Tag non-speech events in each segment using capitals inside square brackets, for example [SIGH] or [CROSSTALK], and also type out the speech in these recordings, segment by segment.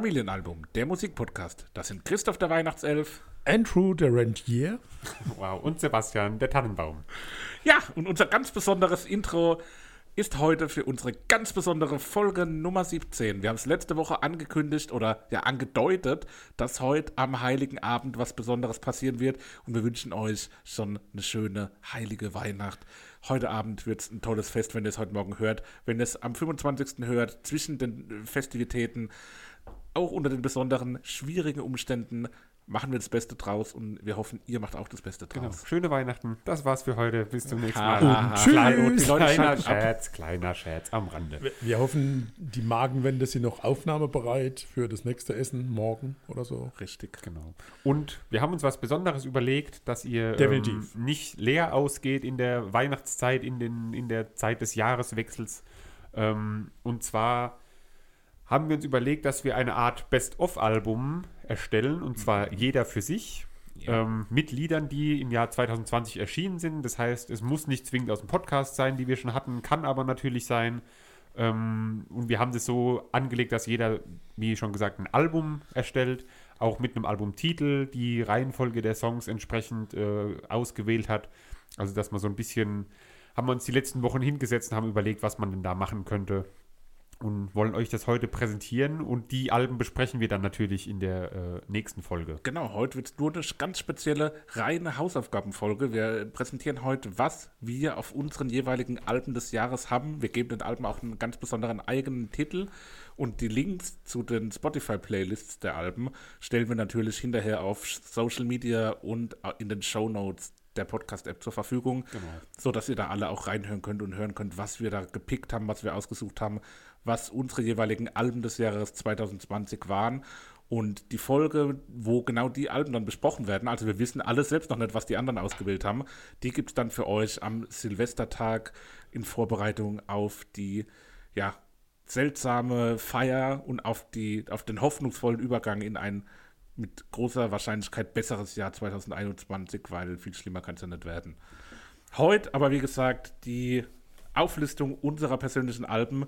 Familienalbum, der Musikpodcast. Das sind Christoph der Weihnachtself. Andrew der Rentier. Wow, und Sebastian der Tannenbaum. Ja, und unser ganz besonderes Intro ist heute für unsere ganz besondere Folge Nummer 17. Wir haben es letzte Woche angekündigt oder ja angedeutet, dass heute am Heiligen Abend was Besonderes passieren wird und wir wünschen euch schon eine schöne heilige Weihnacht. Heute Abend wird es ein tolles Fest, wenn ihr es heute Morgen hört. Wenn ihr es am 25. hört, zwischen den Festivitäten, auch unter den besonderen schwierigen Umständen machen wir das Beste draus und wir hoffen, ihr macht auch das Beste Genau. draus. Schöne Weihnachten. Das war's für heute. Bis zum nächsten Mal. und Tschüss. Kleiner. Scherz, kleiner Scherz am Rande. Wir- Wir hoffen, die Magenwände sind noch aufnahmebereit für das nächste Essen morgen oder so. Richtig. Genau. Und wir haben uns was Besonderes überlegt, dass ihr ähm, nicht leer ausgeht in der Weihnachtszeit, in, den, in der Zeit des Jahreswechsels. Ähm, und zwar haben wir uns überlegt, dass wir eine Art Best-of-Album erstellen, und zwar jeder für sich. Ja. Ähm, mit Liedern, die im Jahr 2020 erschienen sind. Das heißt, es muss nicht zwingend aus dem Podcast sein, die wir schon hatten, kann aber natürlich sein. Ähm, und wir haben das so angelegt, dass jeder, wie schon gesagt, ein Album erstellt, auch mit einem Albumtitel, die Reihenfolge der Songs entsprechend äh, ausgewählt hat. Also, dass man so ein bisschen, haben wir uns die letzten Wochen hingesetzt und haben überlegt, was man denn da machen könnte. Und wollen euch das heute präsentieren. Und die Alben besprechen wir dann natürlich in der äh, nächsten Folge. Genau, heute wird es nur eine ganz spezielle, reine Hausaufgabenfolge. Wir präsentieren heute, was wir auf unseren jeweiligen Alben des Jahres haben. Wir geben den Alben auch einen ganz besonderen eigenen Titel. Und die Links zu den Spotify-Playlists der Alben stellen wir natürlich hinterher auf Social Media und in den Show Notes der Podcast-App zur Verfügung, so dass ihr da alle auch reinhören könnt und hören könnt, was wir da gepickt haben, was wir ausgesucht haben, was unsere jeweiligen Alben des Jahres 2020 waren. Und die Folge, wo genau die Alben dann besprochen werden, also wir wissen alles selbst noch nicht, was die anderen ausgewählt haben, die gibt es dann für euch am Silvestertag in Vorbereitung auf die, ja, seltsame Feier und auf, die, auf den hoffnungsvollen Übergang in ein mit großer Wahrscheinlichkeit besseres Jahr 2021, weil viel schlimmer kann es ja nicht werden. Heute aber, wie gesagt, die Auflistung unserer persönlichen Alben.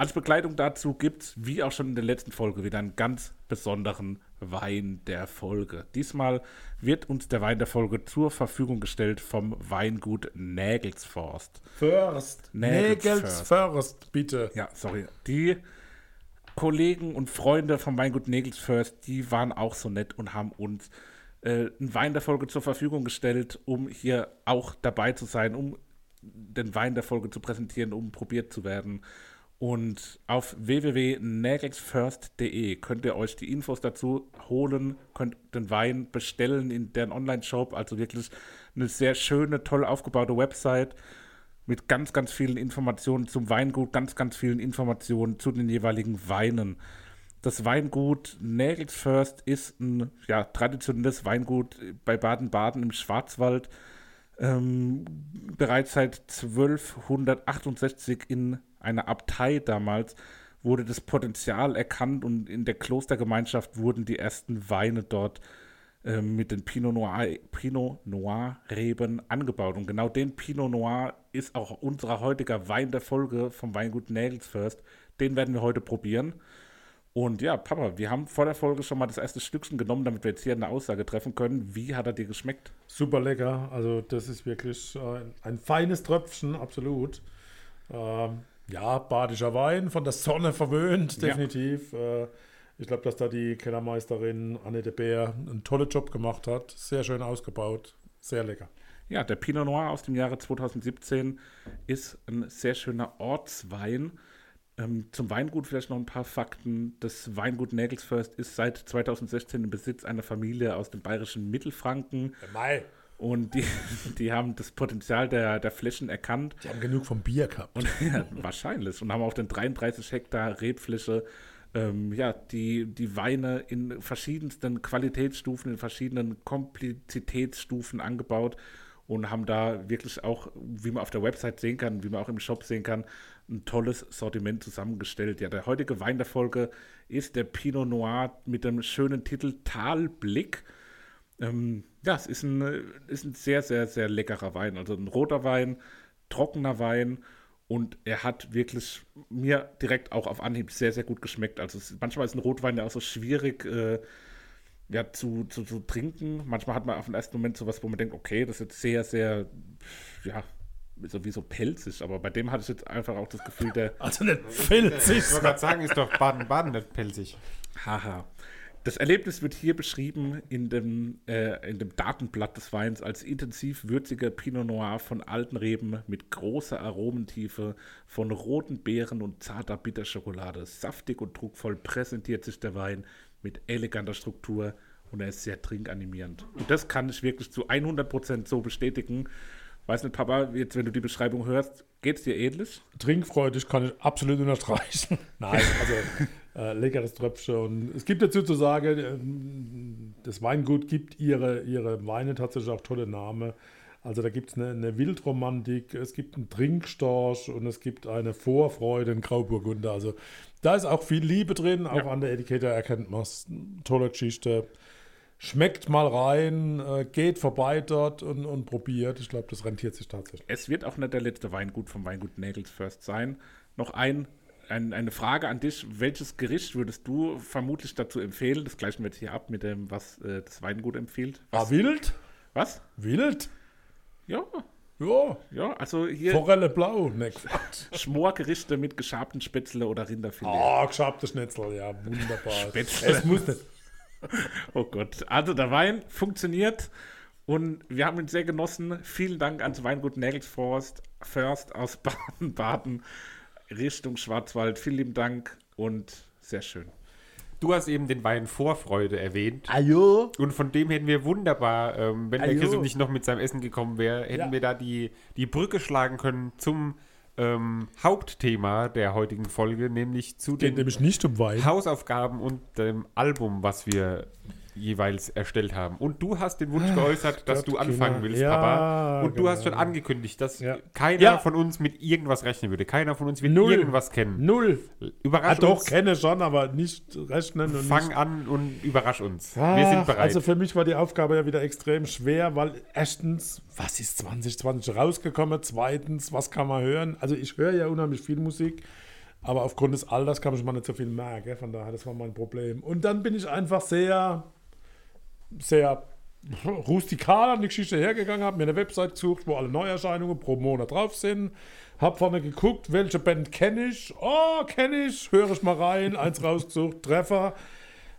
Als Begleitung dazu gibt es, wie auch schon in der letzten Folge, wieder einen ganz besonderen Wein der Folge. Diesmal wird uns der Wein der Folge zur Verfügung gestellt vom Weingut Nägelsforst. First. Nägels Nägels first, bitte. Ja, sorry. Die Kollegen und Freunde vom Weingut Nägels First, die waren auch so nett und haben uns äh, einen Wein der Folge zur Verfügung gestellt, um hier auch dabei zu sein, um den Wein der Folge zu präsentieren, um probiert zu werden. Und auf www.nägelsfirst.de könnt ihr euch die Infos dazu holen, könnt den Wein bestellen in deren Online-Shop. Also wirklich eine sehr schöne, toll aufgebaute Website mit ganz, ganz vielen Informationen zum Weingut, ganz, ganz vielen Informationen zu den jeweiligen Weinen. Das Weingut Nägels ist ein ja, traditionelles Weingut bei Baden-Baden im Schwarzwald. Ähm, bereits seit 1268 in einer Abtei damals wurde das Potenzial erkannt und in der Klostergemeinschaft wurden die ersten Weine dort ähm, mit den Pinot Noir, Pinot Noir Reben angebaut. Und genau den Pinot Noir ist auch unser heutiger Wein der Folge vom Weingut Nägels First. Den werden wir heute probieren. Und ja, Papa, wir haben vor der Folge schon mal das erste Stückchen genommen, damit wir jetzt hier eine Aussage treffen können. Wie hat er dir geschmeckt? Super lecker. Also, das ist wirklich äh, ein, ein feines Tröpfchen, absolut. Ähm, ja, badischer Wein, von der Sonne verwöhnt, Ja. definitiv. Äh, ich glaube, dass da die Kellermeisterin Anne de Beer einen tollen Job gemacht hat. Sehr schön ausgebaut. Sehr lecker. Ja, der Pinot Noir aus dem Jahre 2017 ist ein sehr schöner Ortswein. Ähm, zum Weingut vielleicht noch ein paar Fakten. Das Weingut Nägelsförst ist seit 2016 im Besitz einer Familie aus dem bayerischen Mittelfranken. Mai. Und die, [LAUGHS] die haben das Potenzial der, der Flächen erkannt. Die haben genug vom Bier gehabt. Und, [LAUGHS] ja, wahrscheinlich. Und haben auf den 33 Hektar Rebfläche ähm, ja, die, die Weine in verschiedensten Qualitätsstufen, in verschiedenen Komplizitätsstufen angebaut und haben da wirklich auch, wie man auf der Website sehen kann, wie man auch im Shop sehen kann, ein tolles Sortiment zusammengestellt. Ja, der heutige Wein der Folge ist der Pinot Noir mit dem schönen Titel Talblick. Ähm, ja, es ist ein, ist ein sehr, sehr, sehr leckerer Wein. Also ein roter Wein, trockener Wein und er hat wirklich mir direkt auch auf Anhieb sehr, sehr gut geschmeckt. Also es, manchmal ist ein Rotwein ja auch so schwierig äh, ja, zu, zu, zu trinken. Manchmal hat man auf den ersten Moment sowas, wo man denkt, okay, das ist jetzt sehr, sehr, ja, sowieso pelzig. Aber bei dem hatte ich jetzt einfach auch das Gefühl, der. Also nicht filzig. Ich wollte gerade sagen, ist doch Baden-Baden nicht pelzig. Haha. Das Erlebnis wird hier beschrieben in dem, äh, in dem Datenblatt des Weins als intensiv würziger Pinot Noir von alten Reben mit großer Aromentiefe, von roten Beeren und zarter Bitterschokolade. Saftig und druckvoll präsentiert sich der Wein mit eleganter Struktur und er ist sehr trinkanimierend. Und das kann ich wirklich zu 100% so bestätigen. Weiß nicht, Papa, jetzt, wenn du die Beschreibung hörst, geht es dir ähnlich? Trinkfreudig kann ich absolut unterstreichen. [LAUGHS] Nein, also äh, leckeres Tröpfchen. Und es gibt dazu zu sagen, ähm, das Weingut gibt ihre, ihre Weine tatsächlich auch tolle Namen. Also da gibt es eine, eine Wildromantik, es gibt einen Trinkstorch und es gibt eine Vorfreude in Grauburgunder. Also da ist auch viel Liebe drin, auch Ja. an der Etikette erkennt man es. Tolle Geschichte. Schmeckt mal rein, äh, geht vorbei dort und, und probiert. Ich glaube, das rentiert sich tatsächlich. Es wird auch nicht der letzte Weingut vom Weingut Nagels First sein. Noch ein, ein, eine Frage an dich. Welches Gericht würdest du vermutlich dazu empfehlen? Das gleichen wir jetzt hier ab mit dem, was äh, das Weingut empfiehlt. Ah, wild? Was? Wild? Ja, Ja. ja, also hier Forelle blau, ne. Schmorgerichte mit geschabten Spätzle oder Rinderfilet. Ah, geschabte Schnitzel, ja, wunderbar. Spätzle. Es muss nicht. [LAUGHS] Oh Gott. Also der Wein funktioniert und wir haben ihn sehr genossen. Vielen Dank ans Weingut Nägelsforst First aus Baden-Baden Richtung Schwarzwald. Vielen lieben Dank und sehr schön. Du hast eben den Wein Vorfreude erwähnt. Ajo. Und von dem hätten wir wunderbar, ähm, wenn der Ajo. Chris nicht noch mit seinem Essen gekommen wäre, hätten Ja. wir da die, die Brücke schlagen können zum ähm, Hauptthema der heutigen Folge, nämlich zu Geht den nämlich nicht um Wein. Hausaufgaben und dem Album, was wir jeweils erstellt haben. Und du hast den Wunsch geäußert, dass du anfangen Kinder. willst, Ja, Papa. Und du hast schon genau. angekündigt, dass Ja. keiner Ja. von uns mit irgendwas rechnen würde. Keiner von uns wird Null. irgendwas kennen. Null. Überrasch Ah, doch, uns. kenne schon, aber nicht rechnen und Fang nicht. an und überrasch uns. Ach, wir sind bereit. Also für mich war die Aufgabe ja wieder extrem schwer, weil erstens, was ist 2020 rausgekommen? Zweitens, was kann man hören? Also ich höre ja unheimlich viel Musik, aber aufgrund des Alters kann ich mal nicht so viel merken. Von daher, das war mein Problem. Und dann bin ich einfach sehr, sehr rustikal an die Geschichte hergegangen, habe mir eine Website gesucht, wo alle Neuerscheinungen pro Monat drauf sind. Hab vorne geguckt, welche Band kenne ich. Oh, kenne ich. Höre ich mal rein. Eins rausgesucht. Treffer.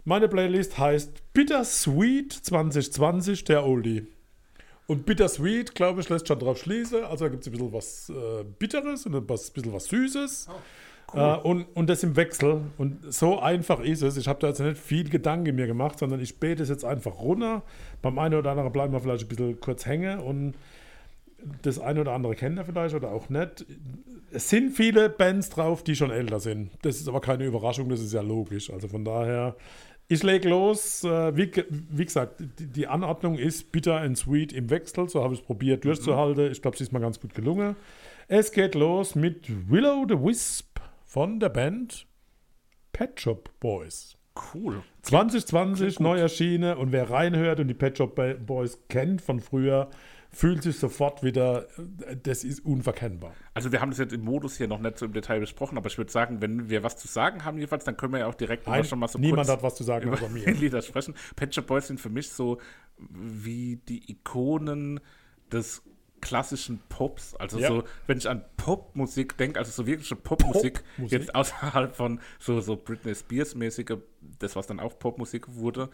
Meine Playlist heißt Bittersweet 2020, der Oldie. Und Bittersweet, glaube ich, lässt schon drauf schließen. Also da gibt es ein bisschen was äh, Bitteres und ein bisschen was Süßes. Äh, und, und das im Wechsel. Und so einfach ist es. Ich habe da jetzt nicht viel Gedanken mir gemacht, sondern ich bete es jetzt einfach runter. Beim einen oder anderen bleiben wir vielleicht ein bisschen kurz hängen und das eine oder andere kennt ihr vielleicht oder auch nicht. Es sind viele Bands drauf, die schon älter sind. Das ist aber keine Überraschung, das ist ja logisch. Also von daher, ich lege los. Äh, Wie, wie gesagt, die, die Anordnung ist bitter and sweet im Wechsel. So habe ich es probiert durchzuhalten. Ich glaube, es ist mal ganz gut gelungen. Es geht los mit Willow the Wisp von der Band Pet Shop Boys. Cool. 2020 neu erschienen und wer reinhört und die Pet Shop Boys kennt von früher, fühlt sich sofort wieder, das ist unverkennbar. Also wir haben das jetzt im Modus hier noch nicht so im Detail besprochen, aber ich würde sagen, wenn wir was zu sagen haben jedenfalls, dann können wir ja auch direkt mal Nein, schon mal so niemand hat was zu sagen über außer mir. [LAUGHS] Lieder sprechen. Pet Shop Boys sind für mich so wie die Ikonen des klassischen Pops. Also Ja. so, wenn ich an Popmusik denke, also so wirkliche Popmusik, Popmusik? jetzt außerhalb von so, so Britney Spears mäßige, das was dann auch Popmusik wurde,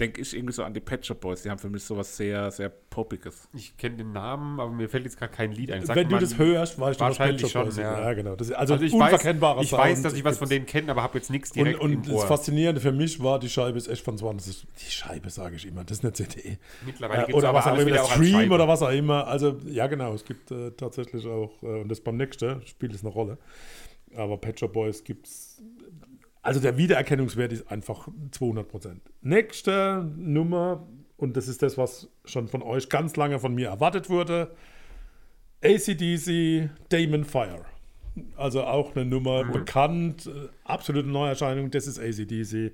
denke ich irgendwie so an die Pet Shop Boys. Die haben für mich sowas sehr, sehr Poppiges. Ich kenne den Namen, aber mir fällt jetzt gerade kein Lied ein. Sag Wenn du das hörst, weißt du, was wahrscheinlich Pet Shop schon, Boys sind. ja. Ja, genau. Das ist also, Also ich unverkennbarer weiß, ich Sound weiß, dass ich was von denen kenne, aber habe jetzt nichts Und, direkt und im das Ohr. Faszinierende für mich war, die Scheibe ist echt von 20. Die Scheibe sage ich immer, das ist eine CD. Mittlerweile Äh, gibt's oder aber was auch immer, das Stream oder was auch immer. Also, ja, genau, es gibt äh, tatsächlich auch, äh, und das beim nächsten spielt es eine Rolle. Aber Pet Shop Boys gibt es. Also, der Wiedererkennungswert ist einfach 200 Prozent. Nächste Nummer, und das ist das, was schon von euch ganz lange von mir erwartet wurde: ACDC Damon Fire. Also auch eine Nummer bekannt, äh, absolute Neuerscheinung, das ist ACDC.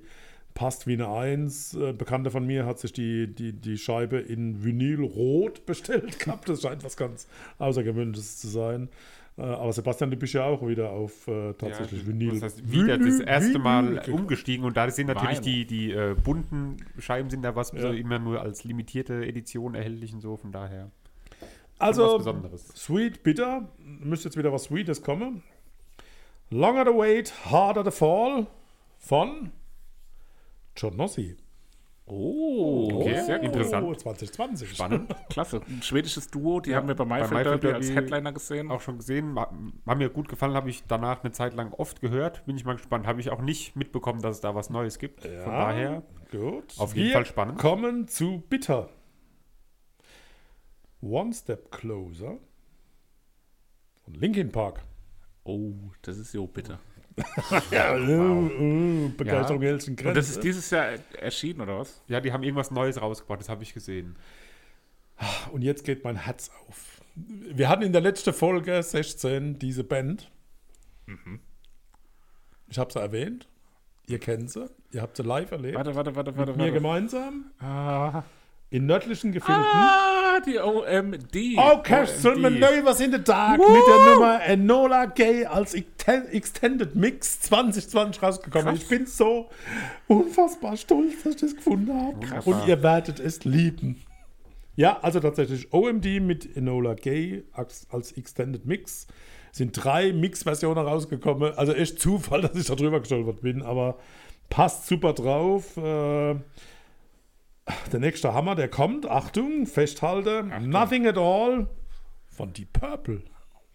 Passt wie eine Eins. Äh, Bekannter von mir hat sich die, die, die Scheibe in Vinylrot [LAUGHS] bestellt gehabt. Das scheint was ganz Außergewöhnliches zu sein. Äh, aber Sebastian, du bist ja auch wieder auf äh, tatsächlich ja, Vinyl. Das heißt, wieder das Vinyl- erste Mal Vinyl- umgestiegen und da sind natürlich Wein. die, die äh, bunten Scheiben sind da was Ja. so immer nur als limitierte Edition erhältlich und so, von daher Also, was Besonderes. Sweet Bitter. Müsste jetzt wieder was Sweetes kommen. Longer the Wait, Harder the Fall von John Nossi. Oh, Okay, sehr interessant. 2020. Spannend. Klasse. Ein schwedisches Duo, die haben wir bei MyFeld Maifeld Derby als Derby Headliner gesehen. Auch schon gesehen, war, war mir gut gefallen, habe ich danach eine Zeit lang oft gehört. Bin ich mal gespannt. Habe ich auch nicht mitbekommen, dass es da was Neues gibt. Von daher Gut. Auf jeden Wir Fall spannend. kommen zu Bitter. One Step Closer von Linkin Park. Oh, das ist jo bitter. [LAUGHS] Ja, äh, äh, Begeisterung hält in Und das ist dieses Jahr erschienen, oder was? Ja, die haben irgendwas Neues rausgebracht, das habe ich gesehen. Und jetzt geht mein Herz auf. Wir hatten in der letzten Folge 16 diese Band. Ich habe sie erwähnt. Ihr kennt sie. Ihr habt sie live erlebt. Warte, warte, warte, warte. Mit mir warte. gemeinsam. Ah, In nördlichen Gefilden. ah, die OMD. Orchestral. Maneuvers in the Dark mit der Nummer Enola Gay als Exten- Extended Mix 2020 rausgekommen. Krass. Ich bin so unfassbar stolz, dass ich das gefunden habe. Wunderbar. Und ihr werdet es lieben. Ja, also tatsächlich OMD mit Enola Gay als, als Extended Mix. Sind drei Mix-Versionen rausgekommen. Also echt Zufall, [LAUGHS] dass ich da drüber gestolpert bin, aber passt super drauf. Äh, der nächste Hammer, der kommt. Achtung, festhalte. Nothing at all von Deep Purple.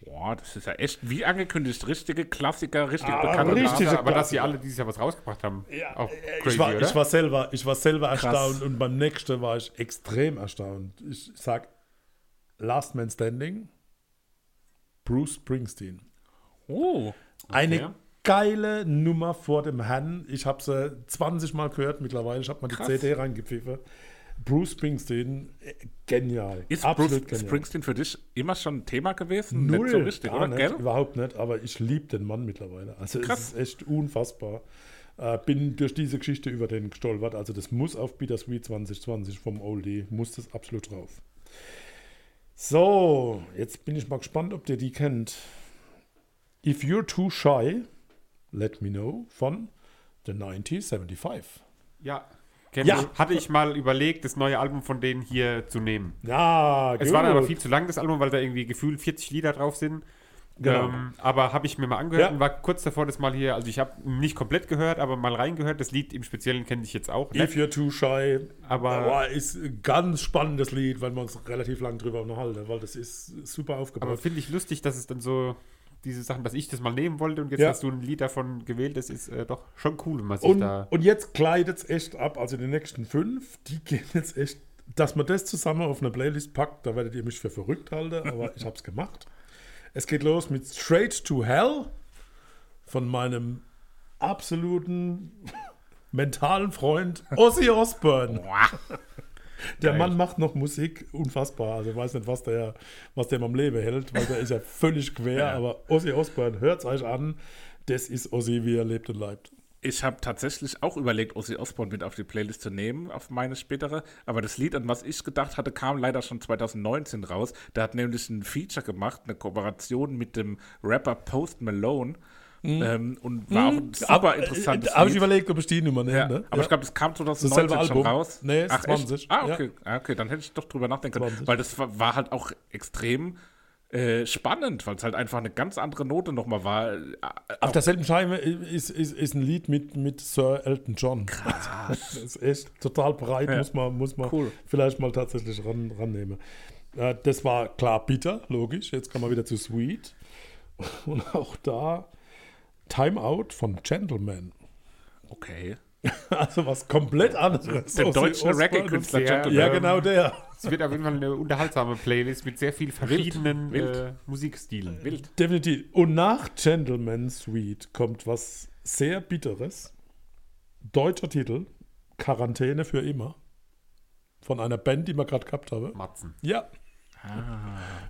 Boah, das ist ja echt, wie angekündigt, richtige Klassiker, richtig Ah, bekannte richtig. Namen. aber, dass sie alle dieses Jahr was rausgebracht haben, auch Äh, crazy, ich, war, oder? ich, war selber, ich war selber Krass. erstaunt und beim nächsten war ich extrem erstaunt. Ich sag Last Man Standing, Bruce Springsteen. Oh, Eine Okay. Geile Nummer vor dem Herrn. Ich habe sie 20 Mal gehört mittlerweile. Ich habe mal die Krass. CD reingepfiffen. Bruce Springsteen, äh, genial. ist Absolut Bruce genial. Springsteen für dich immer schon ein Thema gewesen? Null, Nicht so richtig, gar oder? nicht, überhaupt nicht, aber ich liebe den Mann mittlerweile. Also Krass. es ist echt unfassbar. Äh, bin durch diese Geschichte über den gestolpert. Also das muss auf Bittersweet 2020 vom Oldie, muss das absolut drauf. So, jetzt bin ich mal gespannt, ob ihr die kennt. If You're Too Shy, Let Me Know von The 1975. ja, kenn Ja. ich. hatte ich mal überlegt, das neue Album von denen hier zu nehmen. Ja, Es war aber viel zu lang, das Album, weil da irgendwie gefühlt 40 Lieder drauf sind. Genau. Ähm, aber habe ich mir mal angehört Ja. und war kurz davor, das mal hier, also ich habe nicht komplett gehört, aber mal reingehört. Das Lied im Speziellen kenne ich jetzt auch If nicht. You're Too Shy, Aber- aber ist ein ganz spannendes Lied, weil wir uns relativ lang drüber unterhalten, weil das ist super Aber aufgebaut. finde ich lustig, dass es dann so diese Sachen, dass ich das mal nehmen wollte und jetzt Ja. hast du ein Lied davon gewählt, das ist äh, doch schon cool, wenn man sich Und, da. und jetzt gleitet es echt ab, also die nächsten fünf, die [LAUGHS] gehen jetzt echt, dass man das zusammen auf eine Playlist packt, da werdet ihr mich für verrückt halten, aber [LAUGHS] ich habe es gemacht. Es geht los mit Straight to Hell von meinem absoluten [LAUGHS] mentalen Freund Ozzy Osbourne. Der Geil. Mann macht noch Musik, unfassbar. Also ich weiß nicht, was der, was der am Leben hält, weil der ist ja [LAUGHS] völlig quer. Aber Ozzy Osbourne, hört es euch an. Das ist Ozzy, wie er lebt und leibt. Ich habe tatsächlich auch überlegt, Ozzy Osbourne mit auf die Playlist zu nehmen, auf meine spätere. Aber das Lied, an was ich gedacht hatte, kam leider schon 2019 raus. Der hat nämlich ein Feature gemacht, eine Kooperation mit dem Rapper Post Malone. Ähm, und war auch ein super Aber, äh, Habe ich überlegt, ob ich die Nummer nehme. Ja, ne? aber Ja. ich glaube, das kam Dasselbe 2019 schon Album. raus. Nee, Ach, 20, Echt? Ah, ja. okay. Ah, okay, dann hätte ich doch drüber nachdenken können. 20. Weil das war, war halt auch extrem äh, spannend, weil es halt einfach eine ganz andere Note nochmal war. Äh, Auf derselben Scheibe ist, ist, ist ein Lied mit, mit Sir Elton John. Krass. [LAUGHS] Das ist echt total breit, Ja. muss man, muss man Cool. vielleicht mal tatsächlich ran, rannehmen. Äh, das war klar bitter, logisch. Jetzt kommen wir wieder zu Sweet. [LAUGHS] Und auch da Time Out von Gentleman. Okay. [LAUGHS] Also was komplett anderes. Der deutsche Reggae-Künstler Gentleman. Ja, genau der. Es wird auf jeden Fall eine unterhaltsame Playlist mit sehr viel verschiedenen wild. Äh, Musikstilen. Wild. Definitiv. Und nach Gentleman Suite kommt was sehr Bitteres. Deutscher Titel: Quarantäne für immer. Von einer Band, die wir gerade gehabt haben. Matzen. Ja.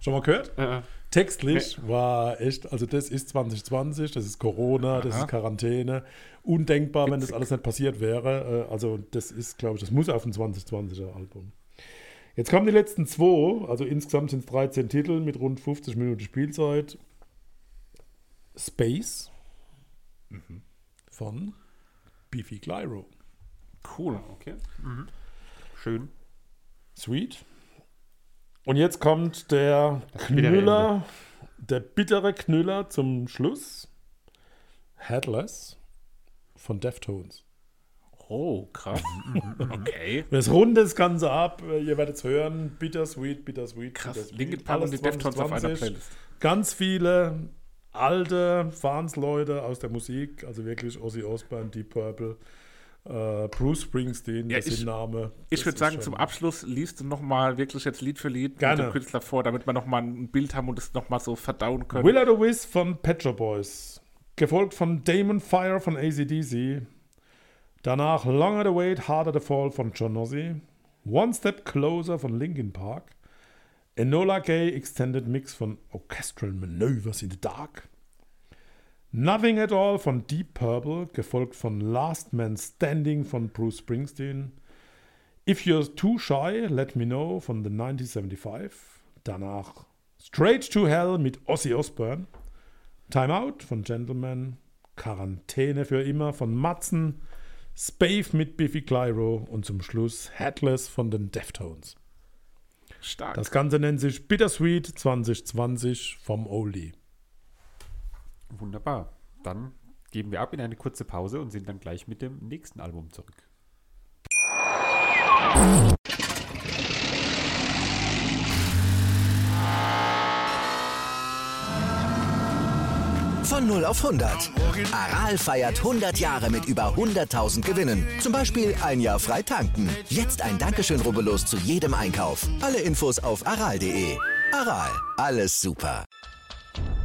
Schon mal gehört? Äh, Textlich war echt, also das ist 2020, das ist Corona, das ist Quarantäne. Undenkbar, wenn das alles nicht passiert wäre. Äh, Also das ist, glaube ich, das muss auf dem 2020er Album. Jetzt kommen die letzten zwei, also insgesamt sind es 13 Titel mit rund 50 Minuten Spielzeit. Space von Beefy Clyro. Cool. okay. Mhm. Schön. Sweet. Und jetzt kommt der bittere Knüller, der bittere Knüller zum Schluss. Headless von Deftones. Oh, krass. okay. [LAUGHS] Das rundet das Ganze ab. Ihr werdet es hören. Bittersweet, bittersweet. Krass. bittersweet. Linkin Park und die Alles Deftones auf einer 2020. Playlist. Ganz viele alte Fansleute aus der Musik, also wirklich Ozzy Osbourne, Deep Purple, äh, Bruce Springsteen, Ja, das ich- sind Name. Ich würde ist sagen, zum Abschluss liest du nochmal wirklich jetzt Lied für Lied Gerne. mit dem Künstler vor, damit wir nochmal ein Bild haben und es nochmal so verdauen können. Will the Wiz von Pet Shop Boys. Gefolgt von Damon Fire von ACDC. Danach Longer the Wait, Harder the Fall von John Nossi. One Step Closer von Linkin Park. Enola Gay Extended Mix von Orchestral Maneuvers in the Dark. Nothing at All von Deep Purple, gefolgt von Last Man Standing von Bruce Springsteen. If You're Too Shy, Let Me Know von The 1975. Danach Straight to Hell mit Ozzy Osbourne. Time Out von Gentleman. Quarantäne für immer von Matzen. Spave mit Biffy Clyro und zum Schluss Headless von den Deftones. Stark. Das Ganze nennt sich Bittersweet 2020 vom Oldie. Wunderbar. Dann geben wir ab in eine kurze Pause und sind dann gleich mit dem nächsten Album zurück. Von 0 auf 100. Aral feiert 100 Jahre mit über 100.000 Gewinnen. Zum Beispiel ein Jahr frei tanken. Jetzt ein Dankeschön, rubbellos zu jedem Einkauf. Alle Infos auf aral.de. Aral, alles super.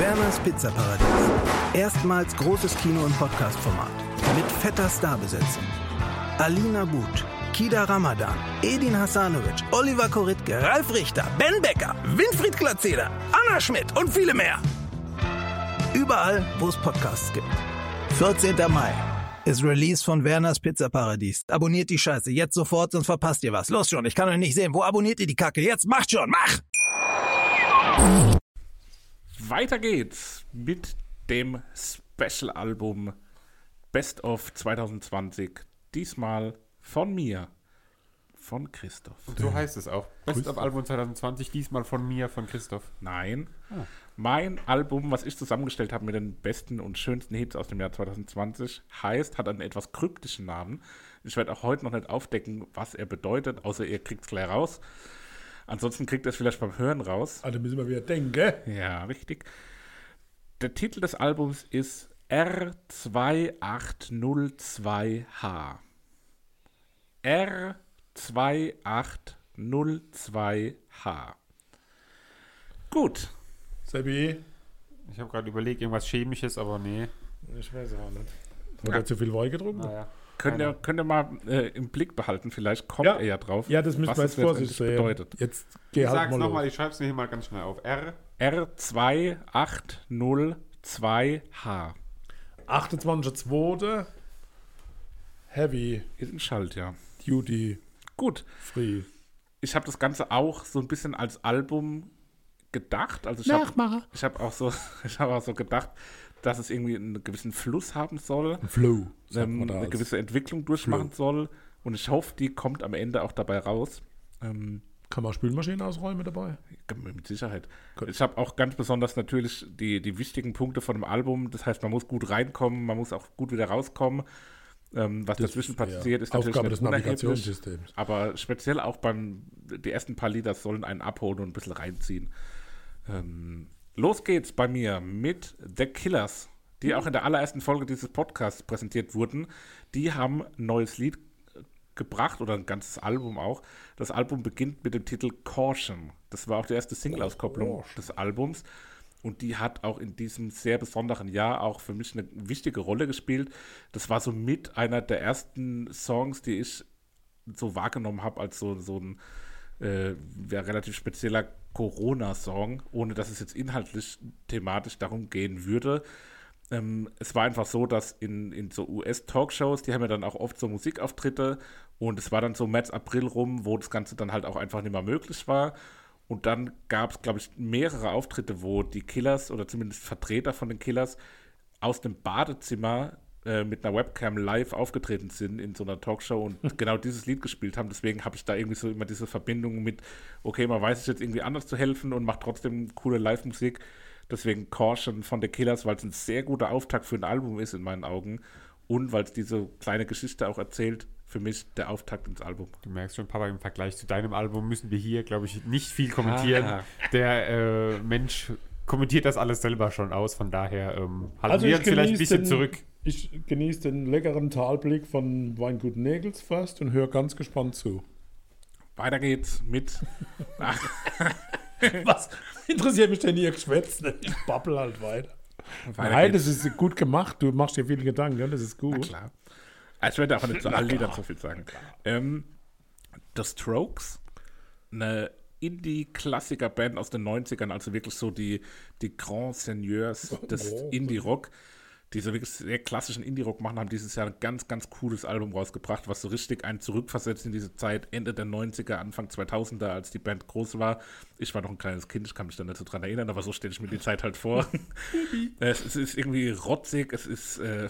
Werners Pizzaparadies. Erstmals großes Kino- und Podcast-Format. Mit fetter Starbesetzung. Alina But, Kida Ramadan, Edin Hasanovic, Oliver Koritke, Ralf Richter, Ben Becker, Winfried Glatzeder, Anna Schmidt und viele mehr. Überall, wo es Podcasts gibt. 14. Mai ist Release von Werners Pizzaparadies. Abonniert die Scheiße jetzt sofort, sonst verpasst ihr was. Los schon, ich kann euch nicht sehen. Wo abonniert ihr die Kacke? Jetzt macht schon, mach! Weiter geht's mit dem Special-Album Best of 2020. Diesmal von mir, von Christoph. So heißt es auch. Best of Album 2020, diesmal von mir, von Christoph. Nein, mein Album, was ich zusammengestellt habe mit den besten und schönsten Hits aus dem Jahr 2020, heißt, hat einen etwas kryptischen Namen. Ich werde auch heute noch nicht aufdecken, was er bedeutet, außer ihr kriegt es gleich raus. Ansonsten kriegt ihr es vielleicht beim Hören raus. Also müssen wir wieder denken. Ja, richtig. Der Titel des Albums ist R2802H. R2802H. Gut. Sebi, Ich habe gerade überlegt, irgendwas Chemisches, aber nee. ich weiß auch nicht. Hat er zu viel Wein getrunken? Naja. Könnt ihr, könnt ihr mal äh, im Blick behalten, vielleicht kommt Ja. er ja drauf. Ja, das müssen was wir es jetzt vor sich letztendlich sehen. bedeutet. Jetzt geh Ich halt sag's mal nochmal, ich schreib's mir hier mal ganz schnell auf. R. R2802H. 28.2. Heavy Ist ein Schalt, ja. Duty Gut, Free. ich habe das Ganze auch so ein bisschen als Album gedacht. Also ich habe ich hab auch, so, [LAUGHS] ich hab auch so gedacht, dass es irgendwie einen gewissen Fluss haben soll, Flow. ähm, eine als- gewisse Entwicklung durchmachen soll. Und ich hoffe, die kommt am Ende auch dabei raus. Ähm, Kann man Spülmaschinen ausräumen dabei? mit Sicherheit. Gut. Ich habe auch ganz besonders natürlich die, die wichtigen Punkte von dem Album. Das heißt, man muss gut reinkommen, man muss auch gut wieder rauskommen. Ähm, was dazwischen passiert, ist natürlich Aufgabe des. Navigationssystems. Aber speziell auch beim, die ersten paar Lieder sollen einen abholen und ein bisschen reinziehen. Ähm, los geht's bei mir mit The Killers, die auch in der allerersten Folge dieses Podcasts präsentiert wurden. Die haben ein neues Lied gebracht oder ein ganzes Album auch. Das Album beginnt mit dem Titel Caution. Das war auch die erste Single-Auskopplung des Albums. Und die hat auch in diesem sehr besonderen Jahr auch für mich eine wichtige Rolle gespielt. Das war so mit einer der ersten Songs, die ich so wahrgenommen habe als so, so ein äh, ja, relativ spezieller Corona-Song, ohne dass es jetzt inhaltlich thematisch darum gehen würde. Ähm, es war einfach so, dass in, in so US-Talkshows, die haben ja dann auch oft so Musikauftritte und es war dann so März, April rum, wo das Ganze dann halt auch einfach nicht mehr möglich war. Und dann gab es, glaube ich, mehrere Auftritte, wo die Killers oder zumindest Vertreter von den Killers aus dem Badezimmer äh, mit einer Webcam live aufgetreten sind in so einer Talkshow und [LAUGHS] genau dieses Lied gespielt haben. Deswegen habe ich da irgendwie so immer diese Verbindung mit, okay, man weiß es jetzt irgendwie anders zu helfen und macht trotzdem coole Live-Musik. Deswegen Caution von The Killers, weil es ein sehr guter Auftakt für ein Album ist in meinen Augen und weil es diese kleine Geschichte auch erzählt. Für mich der Auftakt ins Album. Du merkst schon, Papa, im Vergleich zu deinem Album müssen wir hier, glaube ich, nicht viel kommentieren. Ah. Der äh, Mensch kommentiert das alles selber schon aus, von daher ähm, halten Also wir uns vielleicht ein bisschen zurück. Ich genieße den leckeren Talblick von Weingut Nägels fast und höre ganz gespannt zu. Weiter geht's mit [LAUGHS] Was interessiert mich denn ihr Geschwätz? ne? Ich babbel halt weiter. Weiter Nein, geht's. das ist gut gemacht. Du machst dir viele Gedanken, ja, das ist gut. Klar. Also ich werde auch nicht zu allen Liedern so viel sagen. Ähm, The Strokes, eine Indie-Klassiker-Band aus den 90ern, also wirklich so die, die Grand Seigneurs des Indie-Rock, die so wirklich sehr klassischen Indie-Rock machen, haben dieses Jahr ein ganz, ganz cooles Album rausgebracht, was so richtig einen zurückversetzt in diese Zeit, Ende der 90er, Anfang 2000er, als die Band groß war. Ich war noch ein kleines Kind, ich kann mich da nicht so dran erinnern, aber so stelle ich mir die Zeit halt vor. [LAUGHS] [LAUGHS] es, es ist irgendwie rotzig, es ist äh,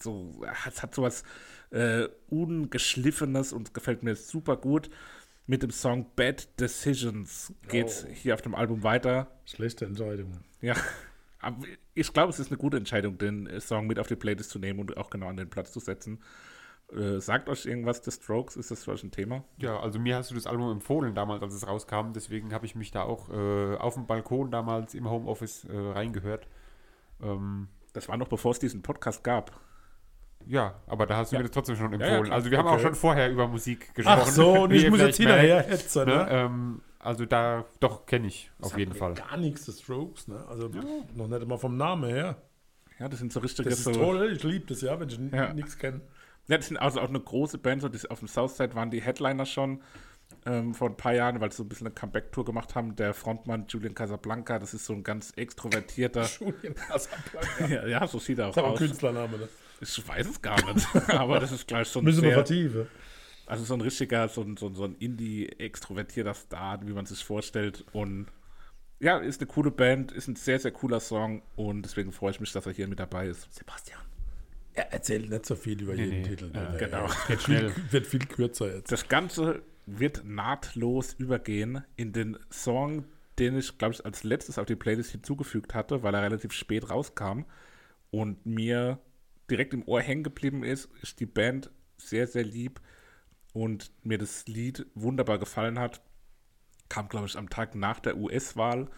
so, es hat sowas äh, ungeschliffenes und gefällt mir super gut. Mit dem Song Bad Decisions geht's hier auf dem Album weiter. Schlechte Entscheidungen. Ja, [LAUGHS] ich glaube, es ist eine gute Entscheidung, den äh, Song mit auf die Playlist zu nehmen und auch genau an den Platz zu setzen. Äh, sagt euch irgendwas, The Strokes, ist das für euch ein Thema? Ja, also mir hast du das Album empfohlen damals, als es rauskam. Deswegen habe ich mich da auch äh, auf dem Balkon damals im Homeoffice äh, reingehört. Ähm, Das war noch bevor es diesen Podcast gab. ja, aber da hast du mir das trotzdem schon empfohlen. ja, klar. also wir haben Okay. auch schon vorher über Musik gesprochen. Ach so, und ich muss jetzt hinterher hetzen, Ne? ne? Ähm, also da, doch, kenne ich auf jeden Fall. Gar nichts, The Strokes, ne? Also noch nicht mal vom Namen her. Ja, das sind so richtige Das ist so, toll, ich liebe das, ja, wenn ich Ja. nichts kenne. Ja, das sind also auch eine große Band. So, die, auf dem Southside waren die Headliner schon ähm, vor ein paar Jahren, weil sie so ein bisschen eine Comeback-Tour gemacht haben. Der Frontmann Julian Casablanca, das ist so ein ganz extrovertierter. [LAUGHS] Julian Casablanca. [LAUGHS] ja, ja, so sieht er auch Das ist aber ein aus. Künstlername, ne? Ich weiß es gar nicht. [LAUGHS] aber das ist gleich so ein Müssen wir sehr, vertiefen. Also so ein richtiger, so ein, so ein, so ein Indie-extrovertierter Star, wie man sich vorstellt. Und ja, ist eine coole Band, ist ein sehr, sehr cooler Song und deswegen freue ich mich, dass er hier mit dabei ist. Sebastian. Er erzählt nicht so viel über jeden nee. Titel. Ja, ne? genau. Wird [LAUGHS] viel, wird viel kürzer jetzt. Das Ganze wird nahtlos übergehen in den Song, den ich, glaube ich, als letztes auf die Playlist hinzugefügt hatte, weil er relativ spät rauskam und mir direkt im Ohr hängen geblieben ist, ist die Band sehr, sehr lieb und mir das Lied wunderbar gefallen hat. Kam, glaube ich, am Tag nach der US-Wahl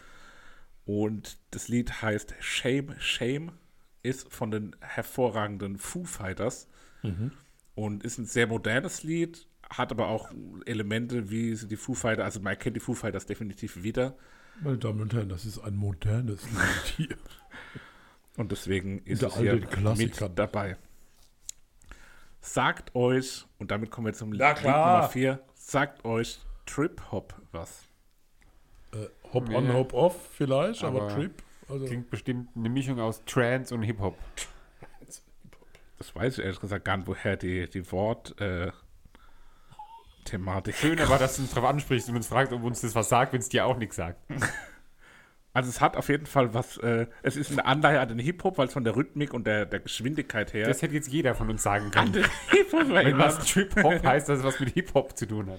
und das Lied heißt Shame, Shame, ist von den hervorragenden Foo Fighters und ist ein sehr modernes Lied, hat aber auch Elemente wie die Foo Fighters, also man kennt die Foo Fighters definitiv wieder Meine Damen und Herren, das ist ein modernes Lied hier. und deswegen ist Der es hier alte Klassiker. mit dabei. Sagt euch, und damit kommen wir zum Na Lied. Nummer 4, sagt euch Trip-Hop was. Äh, hop on, Nee. hop off vielleicht, aber, Aber Trip. Also, Klingt bestimmt eine Mischung aus Trance und Hip-Hop. Das weiß ich ehrlich gesagt gar nicht, woher die, die Wort äh, Thematik. Schön aber, dass du uns darauf ansprichst und uns fragst, ob uns das was sagt, wenn es dir auch nichts sagt. [LAUGHS] Also es hat auf jeden Fall was, äh, es ist eine Anleihe an den Hip-Hop, weil es von der Rhythmik und der, der Geschwindigkeit her Das hätte jetzt jeder von uns sagen können. Wenn was Trip-Hop [LAUGHS] heißt, dass es was mit Hip-Hop zu tun hat.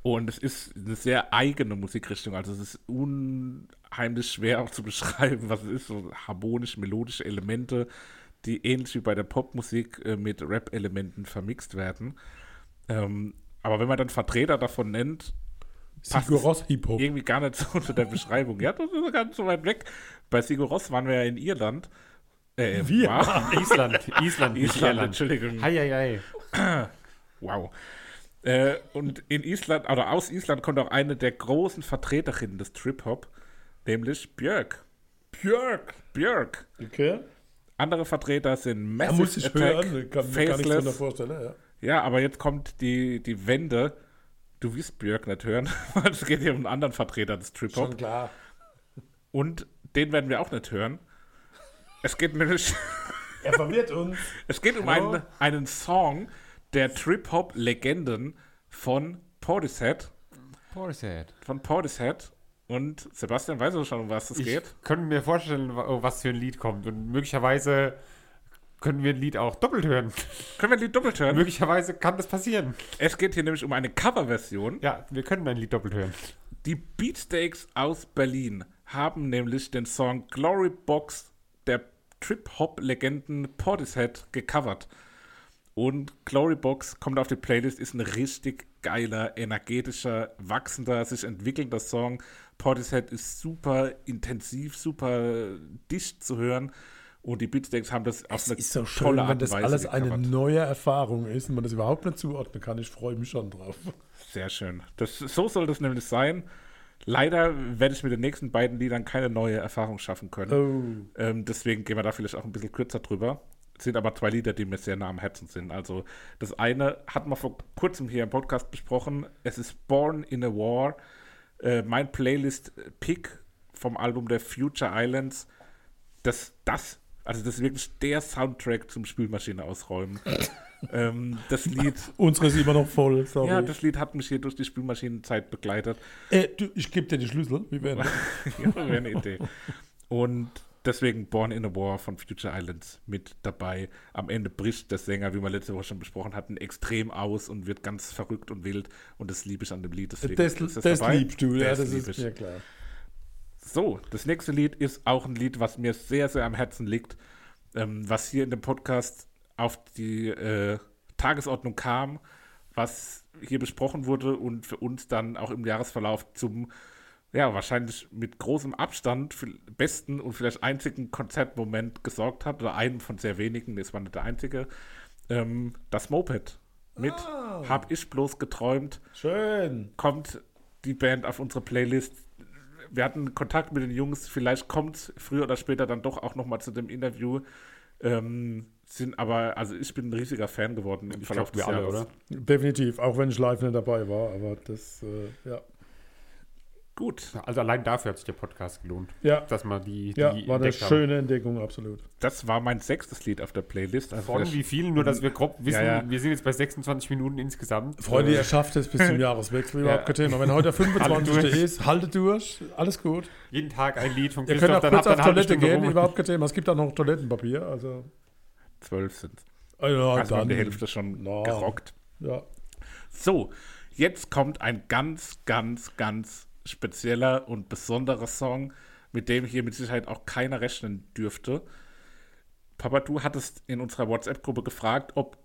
Und es ist eine sehr eigene Musikrichtung. Also es ist unheimlich schwer auch zu beschreiben, was es ist. So harmonisch, melodische Elemente, die ähnlich wie bei der Popmusik äh, mit Rap-Elementen vermixt werden. Ähm, aber wenn man dann Vertreter davon nennt, Sigur es Rós Hip-Hop. irgendwie gar nicht so [LAUGHS] zu der Beschreibung. Ja, das ist gar nicht so weit weg. Bei Sigur Ross waren wir ja in Irland. Äh, Wir? war- Island, [LAUGHS] Island, Island. Entschuldigung. Hei, hei, hei. [CLEARS THROAT] Wow. Äh, und in Island, oder aus Island kommt auch eine der großen Vertreterinnen des Trip-Hop, nämlich Björk. Björk. Björk. Okay. Andere Vertreter sind Da Massive muss ich Attack, hören. Kann mir gar nichts Faceless. drunter vorstellen. Ja. Ja, aber jetzt kommt die, die Wende. Du wirst Björk nicht hören, [LAUGHS] weil es geht hier um einen anderen Vertreter des Trip-Hop. Schon klar. Und den werden wir auch nicht hören. Es geht nämlich [LAUGHS] Er verwirrt uns. Es geht um einen, einen Song der Trip-Hop-Legenden von Portishead. Portishead. Von Portishead. Und Sebastian weiß auch schon, um was es Ich geht. könnte mir vorstellen, oh, was für ein Lied kommt. Und möglicherweise können wir ein Lied auch doppelt hören. Können wir ein Lied doppelt hören? möglicherweise kann das passieren. Es geht hier nämlich um eine Coverversion. Ja, wir können ein Lied doppelt hören. Die Beatsteaks aus Berlin haben nämlich den Song Glory Box der Trip-Hop-Legenden Portishead gecovert. Und Glory Box kommt auf die Playlist, ist ein richtig geiler, energetischer, wachsender, sich entwickelnder Song. Portishead ist super intensiv, super dicht zu hören. Und die Beatsteaks haben das auf Es eine ist so schön, tolle wenn Art und das Weise alles eine gecovert. neue Erfahrung ist und man das überhaupt nicht zuordnen kann. Ich freue mich schon drauf. Sehr schön. Das, so soll das nämlich sein. Leider werde ich mit den nächsten beiden Liedern keine neue Erfahrung schaffen können. Oh. Ähm, deswegen gehen wir da vielleicht auch ein bisschen kürzer drüber. Es sind aber zwei Lieder, die mir sehr nah am Herzen sind. Also das eine hatten wir vor kurzem hier im Podcast besprochen. Es ist Born in a War. Äh, mein Playlist-Pick vom Album der Future Islands. Das, das, also das ist wirklich der Soundtrack zum Spülmaschine ausräumen. [LAUGHS] ähm, das Lied, Unsere ist immer noch voll. Sorry. ja, das Lied hat mich hier durch die Spülmaschinenzeit begleitet. äh, du, ich gebe dir die Schlüssel. Wie werden [LAUGHS] ja, wäre eine Idee. Und deswegen Born in a War von Future Islands mit dabei. Am Ende bricht der Sänger, wie wir letzte Woche schon besprochen hatten, extrem aus und wird ganz verrückt und wild. Und das liebe ich an dem Lied. Deswegen Das, ist das, dabei. liebst du, ja, Das das lieb ist ich. mir klar. So, das nächste Lied ist auch ein Lied, was mir sehr, sehr am Herzen liegt, ähm, was hier in dem Podcast auf die äh, Tagesordnung kam, was hier besprochen wurde und für uns dann auch im Jahresverlauf zum, ja, wahrscheinlich mit großem Abstand besten und vielleicht einzigen Konzertmoment gesorgt hat, oder einem von sehr wenigen, das war nicht der einzige, ähm, das Moped. Mit Hab ich bloß geträumt Schön. kommt die Band auf unsere Playlist. Wir hatten Kontakt mit den Jungs, vielleicht kommt früher oder später dann doch auch nochmal zu dem Interview. Ähm, sind aber, also ich bin ein riesiger Fan geworden im Ich Verlauf glaube, wir alle, oder? Definitiv, auch wenn ich live nicht dabei war, aber das, äh, ja. Gut, Also allein dafür hat sich der Podcast gelohnt. Ja, Dass man die, die ja war eine entdeckt haben. schöne Entdeckung, absolut. das war mein sechstes Lied auf der Playlist. Also Von wie vielen? Nur, dass wir grob wissen, Ja, ja. wir sind jetzt bei 26 Minuten insgesamt. Freunde, Äh, ihr schafft es bis zum [LAUGHS] Jahreswechsel, überhaupt kein Thema. Wenn heute der 25. Haltet durch. ist, haltet durch, alles gut. jeden Tag ein Lied von Ihr Christoph, könnt auch dann kurz auf halbe Toilette Stunde gehen, rum. überhaupt kein Thema. Es gibt auch noch Toilettenpapier, also. zwölf sind. Ja, Also wir haben die Hälfte schon Na. gerockt. Ja. So, jetzt kommt ein ganz, ganz, ganz spezieller und besonderer Song, mit dem hier mit Sicherheit auch keiner rechnen dürfte. Papa, du hattest in unserer WhatsApp-Gruppe gefragt, ob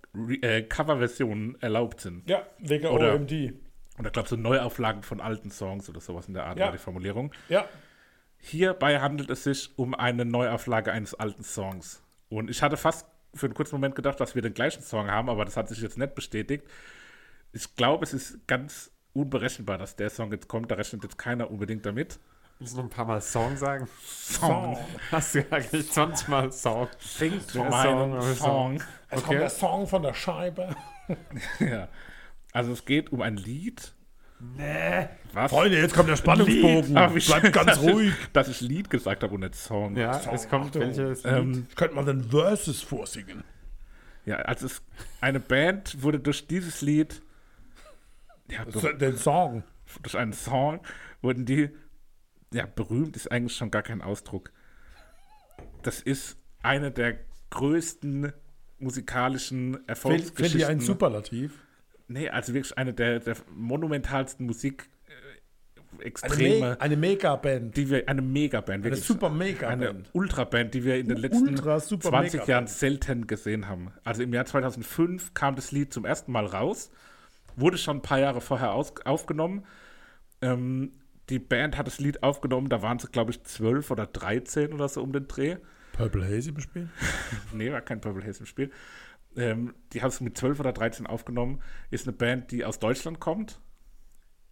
äh, Coverversionen erlaubt sind. Ja, wegen Oder- OMD. Oder glaube so Neuauflagen von alten Songs oder sowas in der Art Ja. war die Formulierung. Ja, Hierbei handelt es sich um eine Neuauflage eines alten Songs. Und ich hatte fast für einen kurzen Moment gedacht, dass wir den gleichen Song haben, aber das hat sich jetzt nicht bestätigt. Ich glaube, es ist ganz unberechenbar, dass der Song jetzt kommt. Da rechnet jetzt keiner unbedingt damit. Willst du noch ein paar Mal Song sagen? Song. Hast du eigentlich 20 Mal Song? Singt Der meinen Song, Song. Es Okay. kommt der Song von der Scheibe. [LAUGHS] Ja. Also es geht um ein Lied. Nee. Was? Freunde, jetzt kommt der Spannungsbogen. Wie schön, Bleibt ganz [LAUGHS] ruhig. Ich, dass ich Lied gesagt habe und nicht Song. Ja, es kommt welches. Ähm, Ich könnte mal den Verses vorsingen. ja, also es, eine Band wurde durch dieses Lied, ja, Den Song. durch einen Song, wurden die, ja, berühmt ist eigentlich schon gar kein Ausdruck. Das ist eine der größten musikalischen Erfolgsgeschichten. fällt dir ein Superlativ? Nee, also wirklich eine der, der monumentalsten Musik äh, Eine, Extreme, Me eine Megaband. die wir, eine Megaband, Eine wirklich super eine. Ultraband, die wir in den letzten Ultra super 20 Megaband. Jahren selten gesehen haben. Also im Jahr 2005 kam das Lied zum ersten Mal raus, wurde schon ein paar Jahre vorher aus, aufgenommen. Ähm, die Band hat das Lied aufgenommen, da waren sie, glaube ich, 12 oder 13 oder so um den Dreh. Purple Haze im Spiel? [LAUGHS] Nee, war kein Purple Haze im Spiel. Ähm, die haben es mit 12 oder 13 aufgenommen. Ist eine Band, die aus Deutschland kommt.